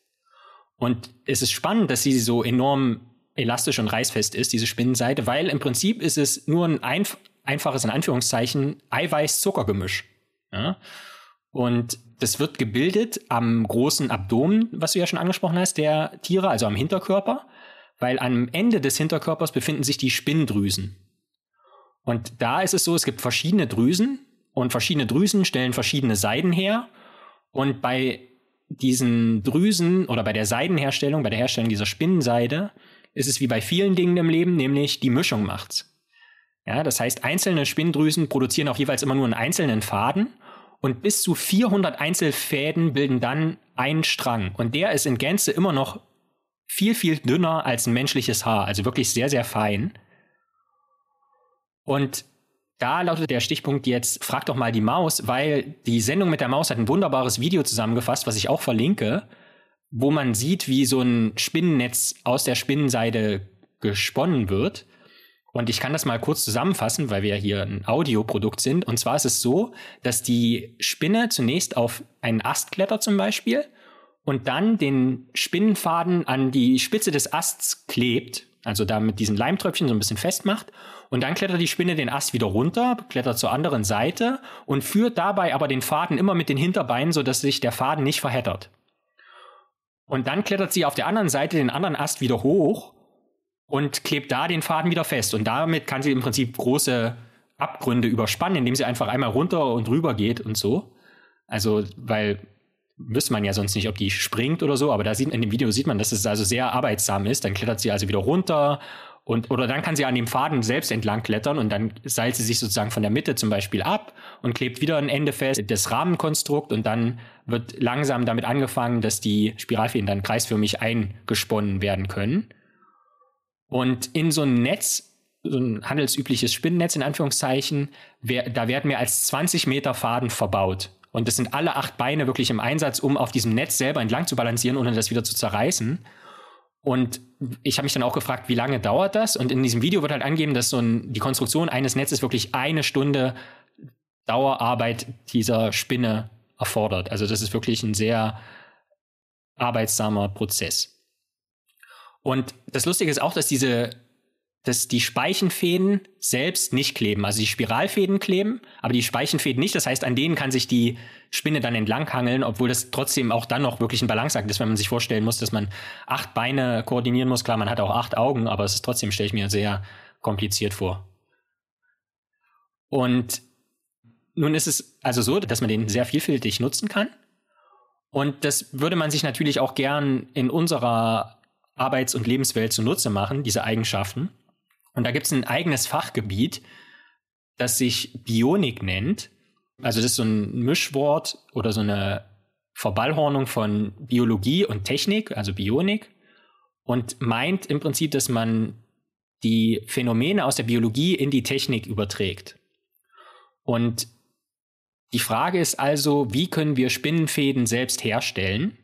Speaker 2: Und es ist spannend, dass sie so enorm elastisch und reißfest ist, diese Spinnenseite, weil im Prinzip ist es nur ein einf einfaches, in Anführungszeichen, Eiweiß-Zuckergemisch. Ja? Und das wird gebildet am großen Abdomen, was du ja schon angesprochen hast, der Tiere, also am Hinterkörper, weil am Ende des Hinterkörpers befinden sich die Spinndrüsen. Und da ist es so, es gibt verschiedene Drüsen und verschiedene Drüsen stellen verschiedene Seiden her. Und bei diesen Drüsen oder bei der Seidenherstellung, bei der Herstellung dieser Spinnenseide, ist es wie bei vielen Dingen im Leben, nämlich die Mischung macht's. Ja, das heißt, einzelne Spinndrüsen produzieren auch jeweils immer nur einen einzelnen Faden und bis zu 400 Einzelfäden bilden dann einen Strang. Und der ist in Gänze immer noch viel, viel dünner als ein menschliches Haar, also wirklich sehr, sehr fein. Und da lautet der Stichpunkt jetzt, frag doch mal die Maus, weil die Sendung mit der Maus hat ein wunderbares Video zusammengefasst, was ich auch verlinke, wo man sieht, wie so ein Spinnennetz aus der Spinnenseide gesponnen wird. Und ich kann das mal kurz zusammenfassen, weil wir hier ein Audioprodukt sind. Und zwar ist es so, dass die Spinne zunächst auf einen Ast klettert zum Beispiel und dann den Spinnenfaden an die Spitze des Asts klebt, also da mit diesen Leimtröpfchen so ein bisschen festmacht und dann klettert die Spinne den Ast wieder runter, klettert zur anderen Seite und führt dabei aber den Faden immer mit den Hinterbeinen, sodass sich der Faden nicht verheddert. Und dann klettert sie auf der anderen Seite den anderen Ast wieder hoch und klebt da den Faden wieder fest. Und damit kann sie im Prinzip große Abgründe überspannen, indem sie einfach einmal runter und rüber geht und so. Also, weil wüsste man ja sonst nicht, ob die springt oder so, aber da sieht in dem Video sieht man, dass es also sehr arbeitsam ist. Dann klettert sie also wieder runter und oder dann kann sie an dem Faden selbst entlang klettern und dann seilt sie sich sozusagen von der Mitte zum Beispiel ab und klebt wieder ein Ende fest, das Rahmenkonstrukt und dann wird langsam damit angefangen, dass die Spiralfäden dann kreisförmig eingesponnen werden können. Und in so ein Netz, so ein handelsübliches Spinnennetz in Anführungszeichen, wer, da werden mehr als 20 Meter Faden verbaut. Und das sind alle acht Beine wirklich im Einsatz, um auf diesem Netz selber entlang zu balancieren, ohne das wieder zu zerreißen. Und ich habe mich dann auch gefragt, wie lange dauert das? Und in diesem Video wird halt angegeben, dass so ein, die Konstruktion eines Netzes wirklich eine Stunde Dauerarbeit dieser Spinne erfordert. Also das ist wirklich ein sehr arbeitsamer Prozess. Und das Lustige ist auch, dass diese dass die Speichenfäden selbst nicht kleben. Also die Spiralfäden kleben, aber die Speichenfäden nicht. Das heißt, an denen kann sich die Spinne dann entlanghangeln, obwohl das trotzdem auch dann noch wirklich ein Balanceakt ist, wenn man sich vorstellen muss, dass man acht Beine koordinieren muss. Klar, man hat auch acht Augen, aber es ist trotzdem, stelle ich mir sehr kompliziert vor. Und nun ist es also so, dass man den sehr vielfältig nutzen kann. Und das würde man sich natürlich auch gern in unserer Arbeits- und Lebenswelt zunutze machen, diese Eigenschaften. Und da gibt es ein eigenes Fachgebiet, das sich Bionik nennt. Also das ist so ein Mischwort oder so eine Verballhornung von Biologie und Technik, also Bionik, und meint im Prinzip, dass man die Phänomene aus der Biologie in die Technik überträgt. Und die Frage ist also, wie können wir Spinnenfäden selbst herstellen?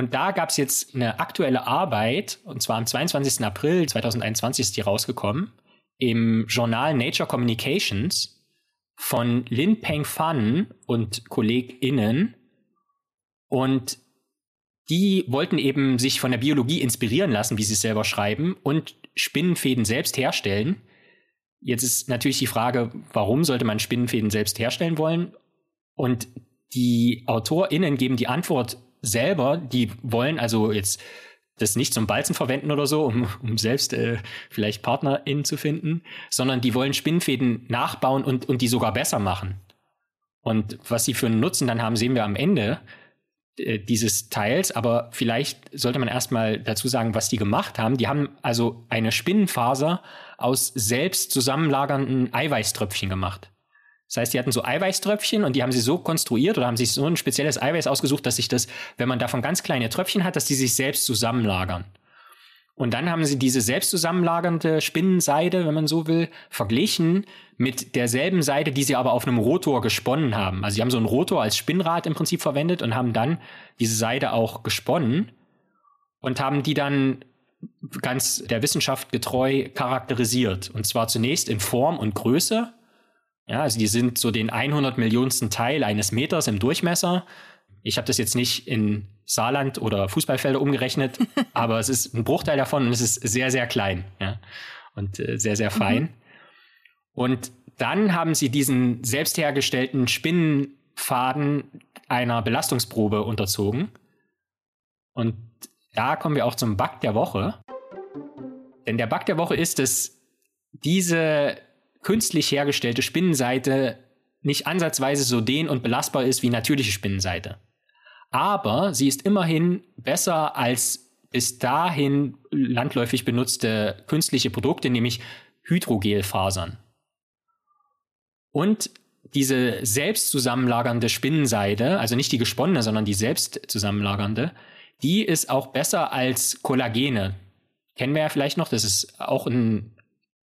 Speaker 2: Und da gab es jetzt eine aktuelle Arbeit, und zwar am 22. April 2021 ist die rausgekommen, im Journal Nature Communications von Lin Peng Fan und KollegInnen. Und die wollten eben sich von der Biologie inspirieren lassen, wie sie es selber schreiben, und Spinnenfäden selbst herstellen. Jetzt ist natürlich die Frage, warum sollte man Spinnenfäden selbst herstellen wollen? Und die AutorInnen geben die Antwort selber, die wollen also jetzt das nicht zum Balzen verwenden oder so, um, um selbst äh, vielleicht PartnerInnen zu finden, sondern die wollen Spinnfäden nachbauen und, und die sogar besser machen. Und was sie für einen Nutzen dann haben, sehen wir am Ende äh, dieses Teils. Aber vielleicht sollte man erstmal dazu sagen, was die gemacht haben. Die haben also eine Spinnenfaser aus selbst zusammenlagernden Eiweißtröpfchen gemacht. Das heißt, die hatten so Eiweißtröpfchen und die haben sie so konstruiert oder haben sich so ein spezielles Eiweiß ausgesucht, dass sich das, wenn man davon ganz kleine Tröpfchen hat, dass die sich selbst zusammenlagern. Und dann haben sie diese selbst zusammenlagernde Spinnenseide, wenn man so will, verglichen mit derselben Seide, die sie aber auf einem Rotor gesponnen haben. Also sie haben so einen Rotor als Spinnrad im Prinzip verwendet und haben dann diese Seide auch gesponnen und haben die dann ganz der Wissenschaft getreu charakterisiert. Und zwar zunächst in Form und Größe, ja, also die sind so den 100 Millionsten Teil eines Meters im Durchmesser. Ich habe das jetzt nicht in Saarland oder Fußballfelder umgerechnet, aber es ist ein Bruchteil davon und es ist sehr, sehr klein ja, und äh, sehr, sehr fein. Mhm. Und dann haben sie diesen selbst hergestellten Spinnenfaden einer Belastungsprobe unterzogen. Und da kommen wir auch zum Bug der Woche. Denn der Bug der Woche ist, dass diese künstlich hergestellte Spinnenseite nicht ansatzweise so dehn- und belastbar ist wie natürliche Spinnenseite. Aber sie ist immerhin besser als bis dahin landläufig benutzte künstliche Produkte, nämlich Hydrogelfasern. Und diese selbst zusammenlagernde Spinnenseide, also nicht die gesponnene, sondern die selbst zusammenlagernde, die ist auch besser als Kollagene. Kennen wir ja vielleicht noch, das ist auch ein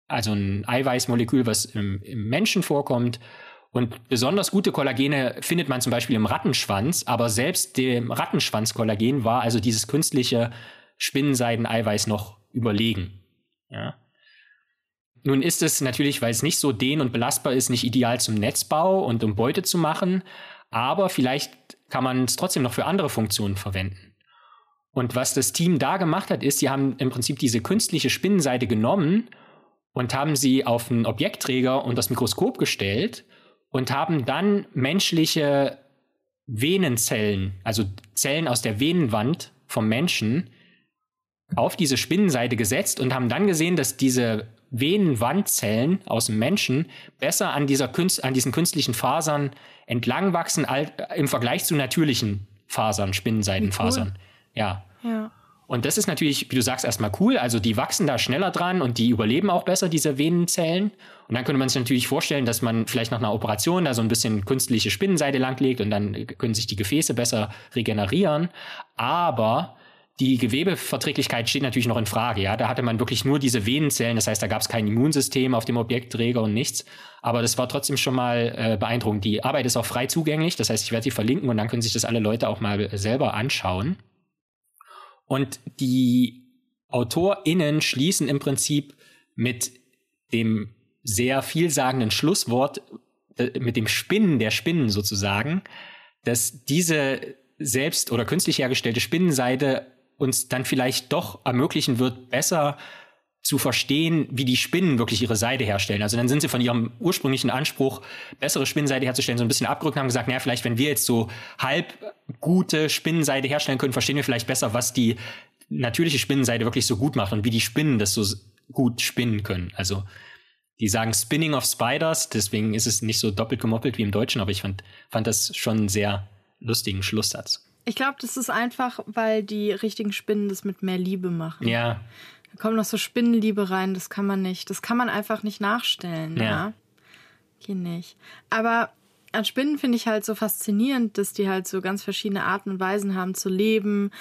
Speaker 2: also ein Eiweißmolekül, was im, im Menschen vorkommt. Und besonders gute Kollagene findet man zum Beispiel im Rattenschwanz, aber selbst dem Rattenschwanzkollagen war also dieses künstliche Spinnenseideneiweiß noch überlegen. Ja. Nun ist es natürlich, weil es nicht so dehn- und belastbar ist, nicht ideal zum Netzbau und um Beute zu machen, aber vielleicht kann man es trotzdem noch für andere Funktionen verwenden. Und was das Team da gemacht hat, ist, sie haben im Prinzip diese künstliche Spinnenseide genommen und haben sie auf einen Objektträger und das Mikroskop gestellt und haben dann menschliche Venenzellen, also Zellen aus der Venenwand vom Menschen, auf diese Spinnenseite gesetzt und haben dann gesehen, dass diese Venenwandzellen aus dem Menschen besser an, dieser Künst, an diesen künstlichen Fasern entlangwachsen im Vergleich zu natürlichen Fasern, Spinnenseidenfasern. Cool. Ja.
Speaker 1: Ja.
Speaker 2: Und das ist natürlich, wie du sagst, erstmal cool. Also die wachsen da schneller dran und die überleben auch besser, diese Venenzellen. Und dann könnte man sich natürlich vorstellen, dass man vielleicht nach einer Operation da so ein bisschen künstliche Spinnenseide langlegt und dann können sich die Gefäße besser regenerieren. Aber die Gewebeverträglichkeit steht natürlich noch in Frage. Ja, da hatte man wirklich nur diese Venenzellen. Das heißt, da gab es kein Immunsystem auf dem Objektträger und nichts. Aber das war trotzdem schon mal äh, beeindruckend. Die Arbeit ist auch frei zugänglich. Das heißt, ich werde sie verlinken und dann können sich das alle Leute auch mal selber anschauen. Und die AutorInnen schließen im Prinzip mit dem sehr vielsagenden Schlusswort, äh, mit dem Spinnen der Spinnen sozusagen, dass diese selbst oder künstlich hergestellte Spinnenseide uns dann vielleicht doch ermöglichen wird, besser zu verstehen, wie die Spinnen wirklich ihre Seide herstellen. Also dann sind sie von ihrem ursprünglichen Anspruch, bessere Spinnenseide herzustellen, so ein bisschen abgerückt und haben gesagt, naja, vielleicht wenn wir jetzt so halb gute Spinnenseide herstellen können, verstehen wir vielleicht besser, was die natürliche Spinnenseide wirklich so gut macht und wie die Spinnen das so gut spinnen können. Also die sagen Spinning of Spiders, deswegen ist es nicht so doppelt gemoppelt wie im Deutschen, aber ich fand, fand das schon einen sehr lustigen Schlusssatz.
Speaker 1: Ich glaube, das ist einfach, weil die richtigen Spinnen das mit mehr Liebe machen.
Speaker 2: Ja.
Speaker 1: Da kommt noch so Spinnenliebe rein, das kann man nicht. Das kann man einfach nicht nachstellen. Ja. ja? Geht nicht. Aber an Spinnen finde ich halt so faszinierend, dass die halt so ganz verschiedene Arten und Weisen haben zu leben,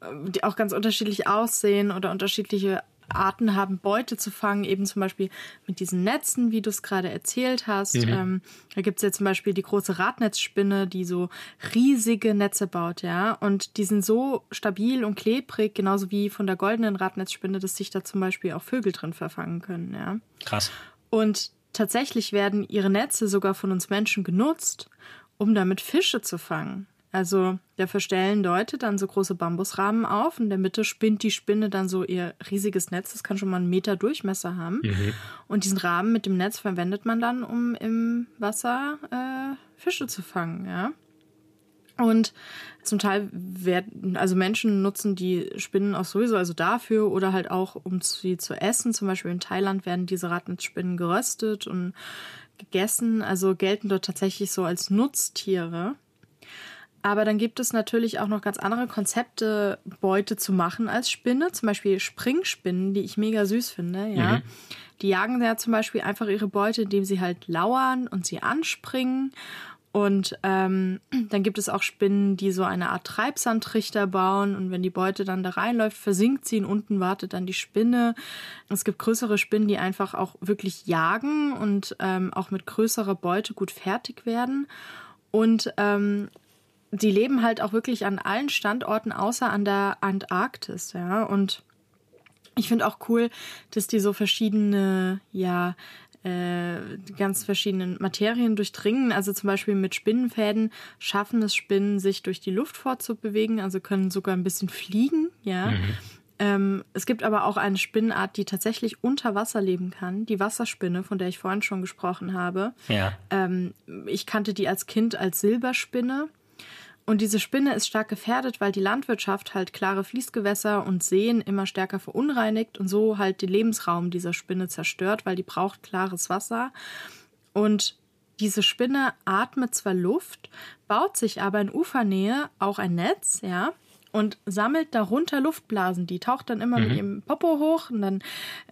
Speaker 1: äh, die auch ganz unterschiedlich aussehen oder unterschiedliche Arten haben, Beute zu fangen, eben zum Beispiel mit diesen Netzen, wie du es gerade erzählt hast. Mhm. Ähm, da gibt es ja zum Beispiel die große Radnetzspinne, die so riesige Netze baut, ja. Und die sind so stabil und klebrig, genauso wie von der goldenen Radnetzspinne, dass sich da zum Beispiel auch Vögel drin verfangen können, ja.
Speaker 2: Krass.
Speaker 1: Und tatsächlich werden ihre Netze sogar von uns Menschen genutzt, um damit Fische zu fangen. Also dafür stellen Leute dann so große Bambusrahmen auf. In der Mitte spinnt die Spinne dann so ihr riesiges Netz. Das kann schon mal einen Meter Durchmesser haben. Mhm. Und diesen Rahmen mit dem Netz verwendet man dann, um im Wasser äh, Fische zu fangen. Ja. Und zum Teil werden, also Menschen nutzen die Spinnen auch sowieso also dafür oder halt auch, um sie zu essen. Zum Beispiel in Thailand werden diese Rattenspinnen geröstet und gegessen. Also gelten dort tatsächlich so als Nutztiere. Aber dann gibt es natürlich auch noch ganz andere Konzepte, Beute zu machen als Spinne. Zum Beispiel Springspinnen, die ich mega süß finde, ja. Mhm. Die jagen ja zum Beispiel einfach ihre Beute, indem sie halt lauern und sie anspringen. Und ähm, dann gibt es auch Spinnen, die so eine Art Treibsandtrichter bauen. Und wenn die Beute dann da reinläuft, versinkt sie und unten wartet dann die Spinne. Es gibt größere Spinnen, die einfach auch wirklich jagen und ähm, auch mit größerer Beute gut fertig werden. Und ähm, die leben halt auch wirklich an allen Standorten außer an der Antarktis, ja. Und ich finde auch cool, dass die so verschiedene, ja, äh, ganz verschiedenen Materien durchdringen. Also zum Beispiel mit Spinnenfäden schaffen es Spinnen, sich durch die Luft fortzubewegen, also können sogar ein bisschen fliegen, ja. Mhm. Ähm, es gibt aber auch eine Spinnenart, die tatsächlich unter Wasser leben kann, die Wasserspinne, von der ich vorhin schon gesprochen habe.
Speaker 2: Ja.
Speaker 1: Ähm, ich kannte die als Kind als Silberspinne. Und diese Spinne ist stark gefährdet, weil die Landwirtschaft halt klare Fließgewässer und Seen immer stärker verunreinigt und so halt den Lebensraum dieser Spinne zerstört, weil die braucht klares Wasser. Und diese Spinne atmet zwar Luft, baut sich aber in Ufernähe auch ein Netz, ja, und sammelt darunter Luftblasen. Die taucht dann immer mhm. mit ihrem Popo hoch und dann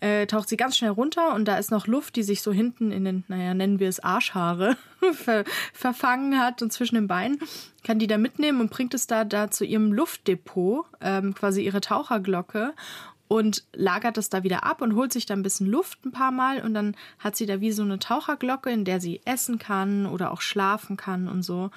Speaker 1: äh, taucht sie ganz schnell runter und da ist noch Luft, die sich so hinten in den, naja, nennen wir es Arschhaare, ver verfangen hat und zwischen den Beinen. Kann die da mitnehmen und bringt es da, da zu ihrem Luftdepot, ähm, quasi ihre Taucherglocke und lagert es da wieder ab und holt sich da ein bisschen Luft ein paar Mal und dann hat sie da wie so eine Taucherglocke, in der sie essen kann oder auch schlafen kann und so.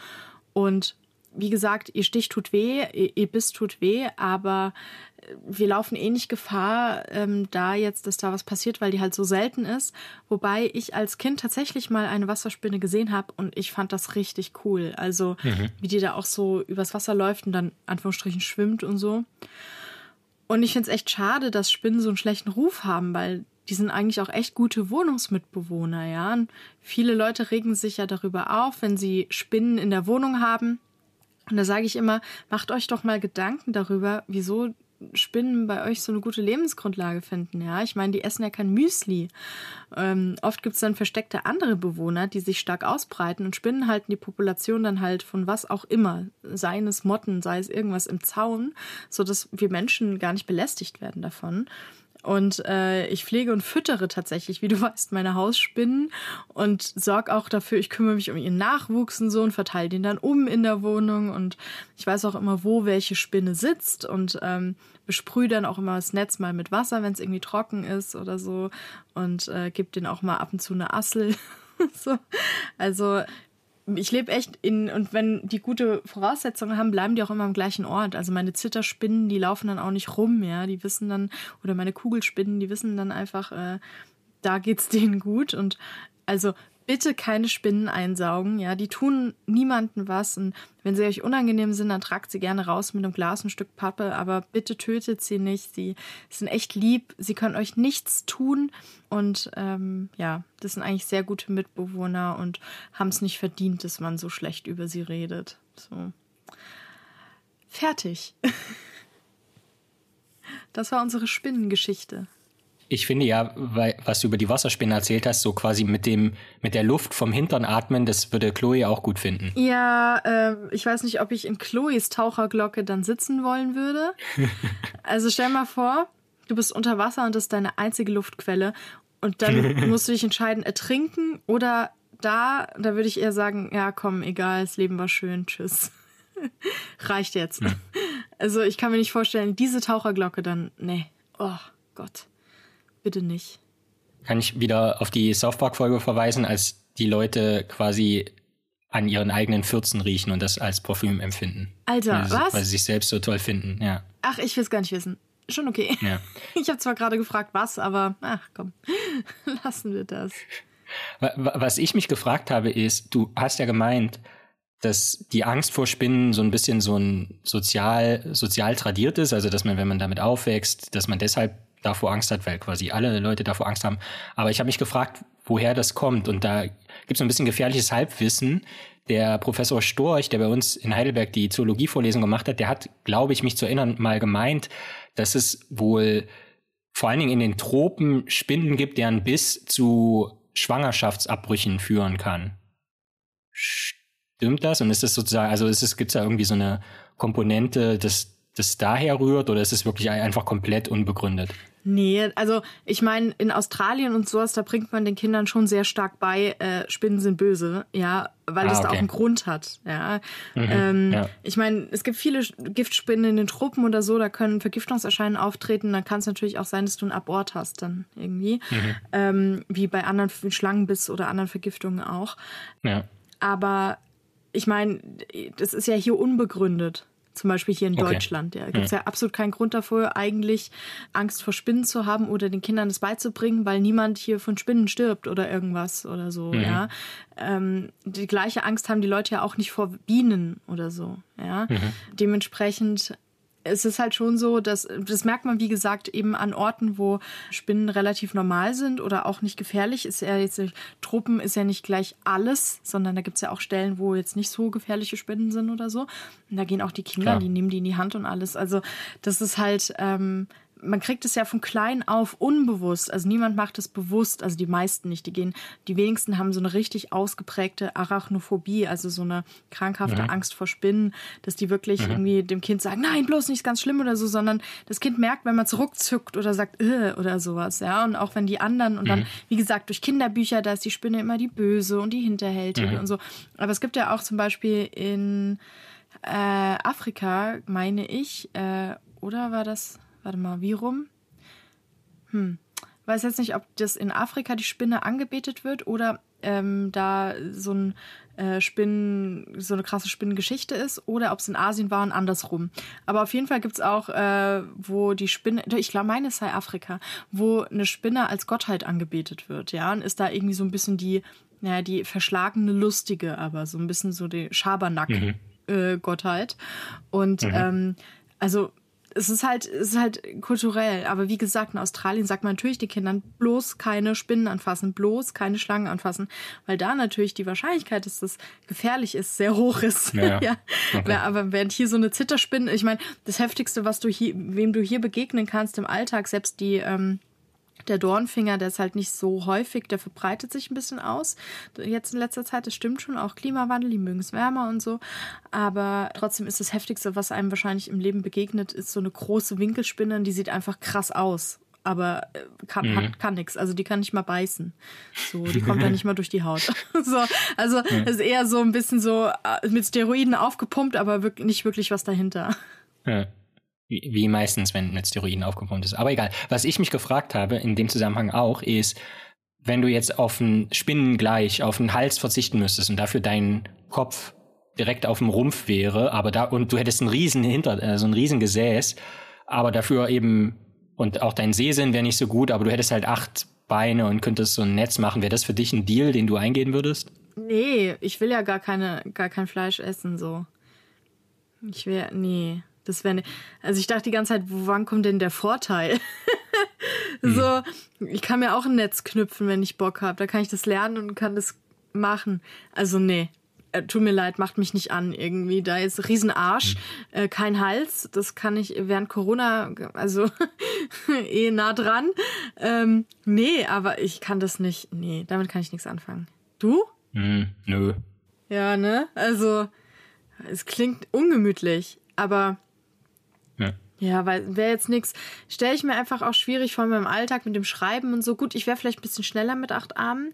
Speaker 1: Und wie gesagt, ihr Stich tut weh, ihr Biss tut weh, aber äh, wir laufen eh nicht Gefahr, ähm, da jetzt, dass da was passiert, weil die halt so selten ist. Wobei ich als Kind tatsächlich mal eine Wasserspinne gesehen habe und ich fand das richtig cool. Also mhm. wie die da auch so übers Wasser läuft und dann Anführungsstrichen schwimmt und so. Und ich finde es echt schade, dass Spinnen so einen schlechten Ruf haben, weil die sind eigentlich auch echt gute Wohnungsmitbewohner, ja. Und viele Leute regen sich ja darüber auf, wenn sie Spinnen in der Wohnung haben und da sage ich immer, macht euch doch mal Gedanken darüber, wieso Spinnen bei euch so eine gute Lebensgrundlage finden? Ja, ich meine, die essen ja kein Müsli. Ähm, oft gibt es dann versteckte andere Bewohner, die sich stark ausbreiten und Spinnen halten die Population dann halt von was auch immer, seien es Motten, sei es irgendwas im Zaun, sodass wir Menschen gar nicht belästigt werden davon. Und äh, ich pflege und füttere tatsächlich, wie du weißt, meine Hausspinnen und sorge auch dafür, ich kümmere mich um ihren Nachwuchs und so und verteile den dann um in der Wohnung. Und ich weiß auch immer, wo welche Spinne sitzt und ähm, besprühe dann auch immer das Netz mal mit Wasser, wenn es irgendwie trocken ist oder so. Und äh, gebe den auch mal ab und zu eine Assel. so. Also ich lebe echt in, und wenn die gute Voraussetzungen haben, bleiben die auch immer am gleichen Ort. Also meine Zitterspinnen, die laufen dann auch nicht rum, ja. Die wissen dann, oder meine Kugelspinnen, die wissen dann einfach, äh, da geht's denen gut. Und also bitte keine Spinnen einsaugen. Ja, die tun niemanden was. Und wenn sie euch unangenehm sind, dann tragt sie gerne raus mit einem Glas, ein Stück Pappe. Aber bitte tötet sie nicht. Sie sind echt lieb. Sie können euch nichts tun. Und ähm, ja, das sind eigentlich sehr gute Mitbewohner und haben es nicht verdient, dass man so schlecht über sie redet. So. Fertig. Das war unsere Spinnengeschichte.
Speaker 2: Ich finde ja, weil, was du über die Wasserspinne erzählt hast, so quasi mit dem, mit der Luft vom Hintern atmen, das würde Chloe auch gut finden.
Speaker 1: Ja, äh, ich weiß nicht, ob ich in Chloes Taucherglocke dann sitzen wollen würde. also stell mal vor, du bist unter Wasser und das ist deine einzige Luftquelle und dann musst du dich entscheiden, ertrinken oder da, da würde ich eher sagen, ja, komm, egal, das Leben war schön, tschüss. Reicht jetzt. Ja. Also ich kann mir nicht vorstellen, diese Taucherglocke dann, nee, oh Gott. Bitte nicht.
Speaker 2: Kann ich wieder auf die South Park-Folge verweisen, als die Leute quasi an ihren eigenen Fürzen riechen und das als Parfüm empfinden.
Speaker 1: Alter,
Speaker 2: weil
Speaker 1: sie, was?
Speaker 2: Weil sie sich selbst so toll finden, ja.
Speaker 1: Ach, ich will es gar nicht wissen. Schon okay. Ja. Ich habe zwar gerade gefragt, was, aber ach komm, lassen wir das.
Speaker 2: Was ich mich gefragt habe, ist, du hast ja gemeint, dass die Angst vor Spinnen so ein bisschen so ein sozial, sozial tradiert ist, also dass man, wenn man damit aufwächst, dass man deshalb davor Angst hat, weil quasi alle Leute davor Angst haben. Aber ich habe mich gefragt, woher das kommt. Und da gibt es ein bisschen gefährliches Halbwissen. Der Professor Storch, der bei uns in Heidelberg die Zoologievorlesung gemacht hat, der hat, glaube ich, mich zu erinnern, mal gemeint, dass es wohl vor allen Dingen in den Tropen Spinnen gibt, deren Biss zu Schwangerschaftsabbrüchen führen kann. Stimmt das? Und ist das sozusagen, also ist es, gibt es da irgendwie so eine Komponente, dass das daher rührt oder ist es wirklich einfach komplett unbegründet?
Speaker 1: Nee, also ich meine, in Australien und sowas, da bringt man den Kindern schon sehr stark bei, äh, Spinnen sind böse, ja, weil ah, es okay. da auch einen Grund hat, ja. Mhm, ähm, ja. Ich meine, es gibt viele Giftspinnen in den Truppen oder so, da können Vergiftungserscheinungen auftreten, dann kann es natürlich auch sein, dass du einen Abort hast dann irgendwie, mhm. ähm, wie bei anderen Schlangenbiss oder anderen Vergiftungen auch. Ja. Aber ich meine, das ist ja hier unbegründet. Zum Beispiel hier in okay. Deutschland. Ja, gibt es ja. ja absolut keinen Grund dafür, eigentlich Angst vor Spinnen zu haben oder den Kindern das beizubringen, weil niemand hier von Spinnen stirbt oder irgendwas oder so. Mhm. Ja, ähm, die gleiche Angst haben die Leute ja auch nicht vor Bienen oder so. Ja, mhm. dementsprechend es ist halt schon so, dass das merkt man, wie gesagt, eben an Orten, wo Spinnen relativ normal sind oder auch nicht gefährlich. Ist ja jetzt Truppen ist ja nicht gleich alles, sondern da gibt's ja auch Stellen, wo jetzt nicht so gefährliche Spinnen sind oder so. Und da gehen auch die Kinder, Klar. die nehmen die in die Hand und alles. Also das ist halt ähm, man kriegt es ja von klein auf unbewusst. Also niemand macht es bewusst, also die meisten nicht. Die gehen, die wenigsten haben so eine richtig ausgeprägte Arachnophobie, also so eine krankhafte mhm. Angst vor Spinnen, dass die wirklich mhm. irgendwie dem Kind sagen, nein, bloß nicht ganz schlimm oder so, sondern das Kind merkt, wenn man zurückzuckt oder sagt, äh, oder sowas, ja. Und auch wenn die anderen und mhm. dann, wie gesagt, durch Kinderbücher, da ist die Spinne immer die Böse und die Hinterhältige mhm. und so. Aber es gibt ja auch zum Beispiel in äh, Afrika, meine ich, äh, oder war das Warte mal, wie rum? Hm. Weiß jetzt nicht, ob das in Afrika die Spinne angebetet wird oder ähm, da so ein äh, Spinnen, so eine krasse Spinnengeschichte ist oder ob es in Asien war und andersrum. Aber auf jeden Fall gibt es auch, äh, wo die Spinne, ich glaube, meine sei Afrika, wo eine Spinne als Gottheit angebetet wird, ja, und ist da irgendwie so ein bisschen die, naja, die verschlagene Lustige, aber so ein bisschen so die Schabernack-Gottheit. Mhm. Äh, und mhm. ähm, also es ist halt, es ist halt kulturell. Aber wie gesagt, in Australien sagt man natürlich den Kindern bloß keine Spinnen anfassen, bloß keine Schlangen anfassen, weil da natürlich die Wahrscheinlichkeit, dass das gefährlich ist, sehr hoch ist. Ja. ja. Okay. Aber während hier so eine Zitterspinne, ich meine, das heftigste, was du hier, wem du hier begegnen kannst im Alltag, selbst die, ähm, der Dornfinger, der ist halt nicht so häufig, der verbreitet sich ein bisschen aus. Jetzt in letzter Zeit, das stimmt schon, auch Klimawandel, die mögen es wärmer und so. Aber trotzdem ist das Heftigste, was einem wahrscheinlich im Leben begegnet, ist so eine große Winkelspinne, die sieht einfach krass aus. Aber äh, kann, mhm. hat, kann nix. Also die kann nicht mal beißen. So, die kommt dann nicht mal durch die Haut. so, also mhm. ist eher so ein bisschen so äh, mit Steroiden aufgepumpt, aber wirklich, nicht wirklich was dahinter.
Speaker 2: Ja. Wie meistens, wenn mit Steroiden aufgepumpt ist. Aber egal. Was ich mich gefragt habe in dem Zusammenhang auch ist, wenn du jetzt auf einen Spinnengleich, auf einen Hals verzichten müsstest und dafür dein Kopf direkt auf dem Rumpf wäre, aber da und du hättest einen riesen Hinter, äh, so ein riesen Gesäß, aber dafür eben und auch dein Sehsinn wäre nicht so gut, aber du hättest halt acht Beine und könntest so ein Netz machen. Wäre das für dich ein Deal, den du eingehen würdest?
Speaker 1: Nee, ich will ja gar keine, gar kein Fleisch essen so. Ich wäre, nee. Das wäre, ne, also ich dachte die ganze Zeit, wann kommt denn der Vorteil? so, ich kann mir auch ein Netz knüpfen, wenn ich Bock habe. Da kann ich das lernen und kann das machen. Also nee, äh, tut mir leid, macht mich nicht an irgendwie. Da ist Riesenarsch, mhm. äh, kein Hals. Das kann ich während Corona, also eh nah dran. Ähm, nee, aber ich kann das nicht. Nee, damit kann ich nichts anfangen. Du?
Speaker 2: Mm, nö.
Speaker 1: Ja, ne? Also, es klingt ungemütlich, aber ja, weil wäre jetzt nichts, stelle ich mir einfach auch schwierig vor meinem Alltag mit dem Schreiben und so. Gut, ich wäre vielleicht ein bisschen schneller mit acht Armen,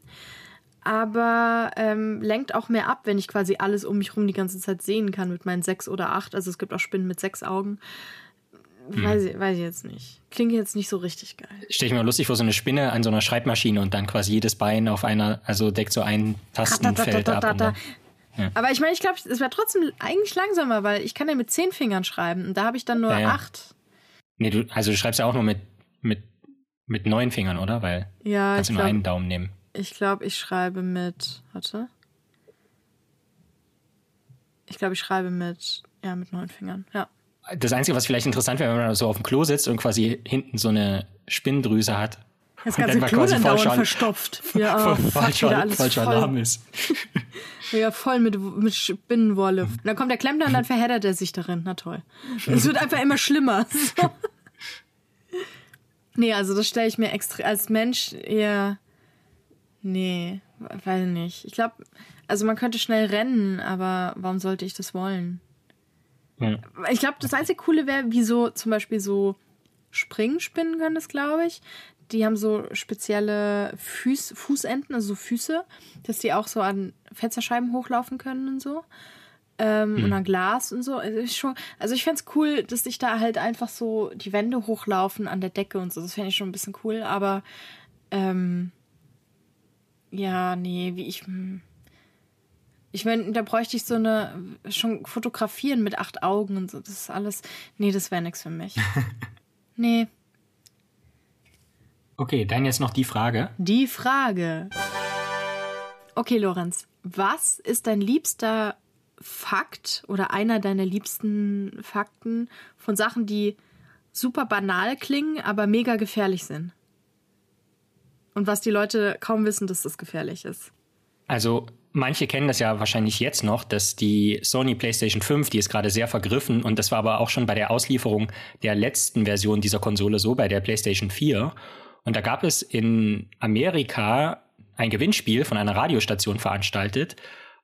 Speaker 1: aber ähm, lenkt auch mehr ab, wenn ich quasi alles um mich rum die ganze Zeit sehen kann mit meinen sechs oder acht. Also es gibt auch Spinnen mit sechs Augen. Hm. Weiß, ich, weiß ich jetzt nicht. Klingt jetzt nicht so richtig geil.
Speaker 2: Stell ich mir lustig vor, so eine Spinne an so einer Schreibmaschine und dann quasi jedes Bein auf einer, also deckt so ein Tastenfeld ab.
Speaker 1: Aber ich meine, ich glaube, es wäre trotzdem eigentlich langsamer, weil ich kann ja mit zehn Fingern schreiben und da habe ich dann nur ja, ja. acht.
Speaker 2: Nee, du, also du schreibst ja auch nur mit, mit, mit neun Fingern, oder? Weil ja, kannst du nur einen Daumen nehmen.
Speaker 1: Ich glaube, ich schreibe mit, warte. Ich glaube, ich schreibe mit, ja, mit neun Fingern, ja.
Speaker 2: Das Einzige, was vielleicht interessant wäre, wenn man so auf dem Klo sitzt und quasi hinten so eine Spinndrüse hat
Speaker 1: das ganze Klo dann dauernd verstopft. Ja, oh, falscher, alles falscher voll. Alarm ist. ja, voll mit, mit Spinnenwolle. Und dann kommt der Klempner und dann verheddert er sich darin. Na toll. Es wird einfach immer schlimmer. So. Nee, also das stelle ich mir extra als Mensch eher. Nee, weiß nicht. Ich glaube, also man könnte schnell rennen, aber warum sollte ich das wollen? Ja. Ich glaube, das einzige Coole wäre, wie so zum Beispiel so Springspinnen können das, glaube ich die haben so spezielle Fuß, Fußenden, also so Füße, dass die auch so an Fensterscheiben hochlaufen können und so. Ähm, hm. Und an Glas und so. Also ich, schon, also ich fände cool, dass sich da halt einfach so die Wände hochlaufen an der Decke und so. Das fände ich schon ein bisschen cool, aber ähm, ja, nee, wie ich. Hm. Ich meine, da bräuchte ich so eine, schon fotografieren mit acht Augen und so. Das ist alles. Nee, das wäre nichts für mich. nee.
Speaker 2: Okay, dann jetzt noch die Frage.
Speaker 1: Die Frage. Okay, Lorenz, was ist dein liebster Fakt oder einer deiner liebsten Fakten von Sachen, die super banal klingen, aber mega gefährlich sind? Und was die Leute kaum wissen, dass das gefährlich ist.
Speaker 2: Also, manche kennen das ja wahrscheinlich jetzt noch, dass die Sony PlayStation 5, die ist gerade sehr vergriffen und das war aber auch schon bei der Auslieferung der letzten Version dieser Konsole so, bei der PlayStation 4. Und da gab es in Amerika ein Gewinnspiel von einer Radiostation veranstaltet.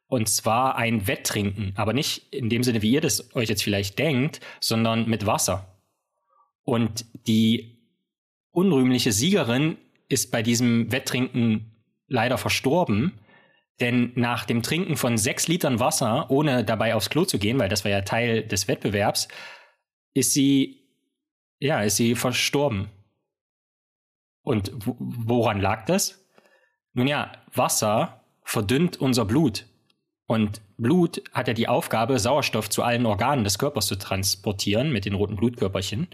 Speaker 2: Und zwar ein Wetttrinken, aber nicht in dem Sinne, wie ihr das euch jetzt vielleicht denkt, sondern mit Wasser. Und die unrühmliche Siegerin ist bei diesem Wetttrinken leider verstorben. Denn nach dem Trinken von sechs Litern Wasser, ohne dabei aufs Klo zu gehen, weil das war ja Teil des Wettbewerbs, ist sie, ja, ist sie verstorben. Und woran lag das? Nun ja, Wasser verdünnt unser Blut. Und Blut hat ja die Aufgabe, Sauerstoff zu allen Organen des Körpers zu transportieren mit den roten Blutkörperchen.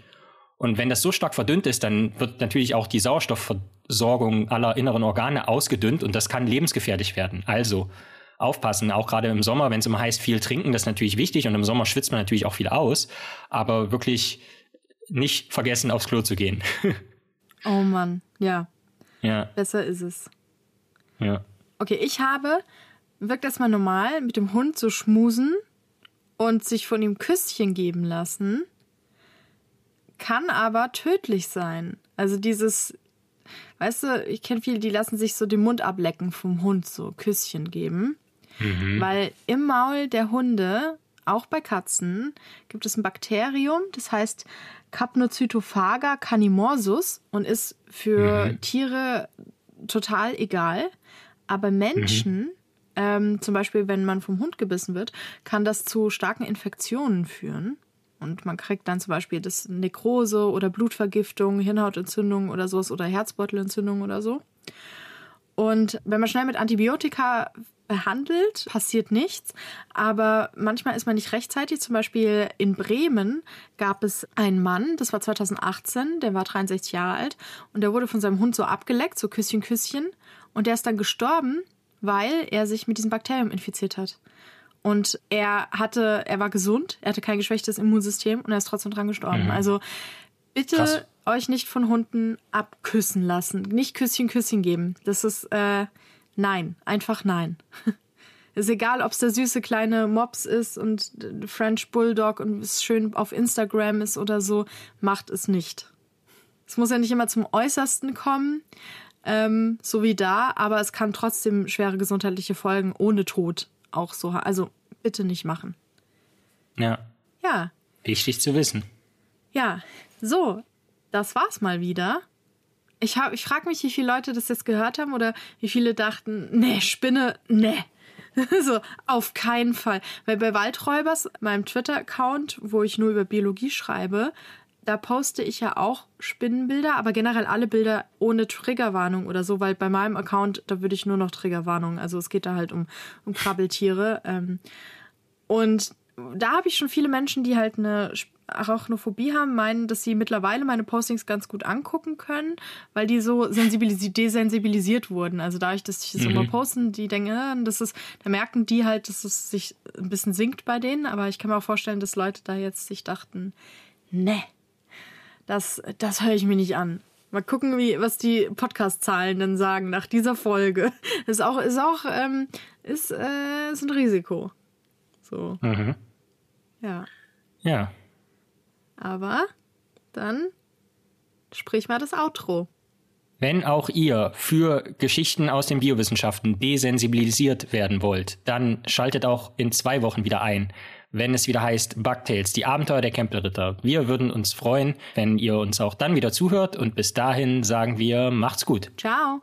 Speaker 2: Und wenn das so stark verdünnt ist, dann wird natürlich auch die Sauerstoffversorgung aller inneren Organe ausgedünnt und das kann lebensgefährlich werden. Also aufpassen, auch gerade im Sommer, wenn es immer heißt, viel trinken, das ist natürlich wichtig und im Sommer schwitzt man natürlich auch viel aus. Aber wirklich nicht vergessen, aufs Klo zu gehen.
Speaker 1: oh Mann, ja.
Speaker 2: Ja.
Speaker 1: Besser ist es.
Speaker 2: Ja.
Speaker 1: Okay, ich habe, wirkt erstmal normal, mit dem Hund zu schmusen und sich von ihm Küsschen geben lassen, kann aber tödlich sein. Also dieses, weißt du, ich kenne viele, die lassen sich so den Mund ablecken vom Hund, so Küsschen geben. Mhm. Weil im Maul der Hunde, auch bei Katzen, gibt es ein Bakterium, das heißt Capnocytophaga canimorsus und ist für mhm. Tiere total egal. Aber Menschen, mhm. ähm, zum Beispiel wenn man vom Hund gebissen wird, kann das zu starken Infektionen führen. Und man kriegt dann zum Beispiel das Nekrose oder Blutvergiftung, Hirnhautentzündung oder sowas oder Herzbeutelentzündung oder so. Und wenn man schnell mit Antibiotika behandelt, passiert nichts. Aber manchmal ist man nicht rechtzeitig. Zum Beispiel in Bremen gab es einen Mann, das war 2018, der war 63 Jahre alt und der wurde von seinem Hund so abgeleckt, so Küsschen, Küsschen. Und der ist dann gestorben, weil er sich mit diesem Bakterium infiziert hat. Und er hatte, er war gesund, er hatte kein geschwächtes Immunsystem und er ist trotzdem dran gestorben. Mhm. Also bitte Krass. euch nicht von Hunden abküssen lassen. Nicht Küsschen, Küsschen geben. Das ist, äh, nein. Einfach nein. ist egal, ob es der süße kleine Mops ist und French Bulldog und es schön auf Instagram ist oder so. Macht es nicht. Es muss ja nicht immer zum Äußersten kommen, ähm, so wie da, aber es kann trotzdem schwere gesundheitliche Folgen ohne Tod auch so. Also bitte nicht machen.
Speaker 2: Ja.
Speaker 1: Ja.
Speaker 2: Wichtig zu wissen.
Speaker 1: Ja, so, das war's mal wieder. Ich, hab, ich frage mich, wie viele Leute das jetzt gehört haben oder wie viele dachten, nee, Spinne, nee. so, auf keinen Fall. Weil bei Waldräubers, meinem Twitter-Account, wo ich nur über Biologie schreibe, da poste ich ja auch Spinnenbilder, aber generell alle Bilder ohne Triggerwarnung oder so, weil bei meinem Account, da würde ich nur noch Triggerwarnung. Also es geht da halt um, um Krabbeltiere. Ähm, und da habe ich schon viele Menschen, die halt eine Arachnophobie haben, meinen, dass sie mittlerweile meine Postings ganz gut angucken können, weil die so sensibilisi desensibilisiert wurden. Also dadurch, dass ich das mhm. immer posten, die denken, ja, das ist, da merken die halt, dass es sich ein bisschen sinkt bei denen. Aber ich kann mir auch vorstellen, dass Leute da jetzt sich dachten, ne, das, das höre ich mir nicht an. Mal gucken, wie, was die Podcast-Zahlen dann sagen nach dieser Folge. Ist auch, ist auch, ähm, ist, äh, ist ein Risiko. So.
Speaker 2: Mhm.
Speaker 1: Ja.
Speaker 2: Ja.
Speaker 1: Aber dann sprich mal das Outro.
Speaker 2: Wenn auch ihr für Geschichten aus den Biowissenschaften desensibilisiert werden wollt, dann schaltet auch in zwei Wochen wieder ein wenn es wieder heißt Bugtails, die Abenteuer der Campbell-Ritter. Wir würden uns freuen, wenn ihr uns auch dann wieder zuhört und bis dahin sagen wir, macht's gut.
Speaker 1: Ciao.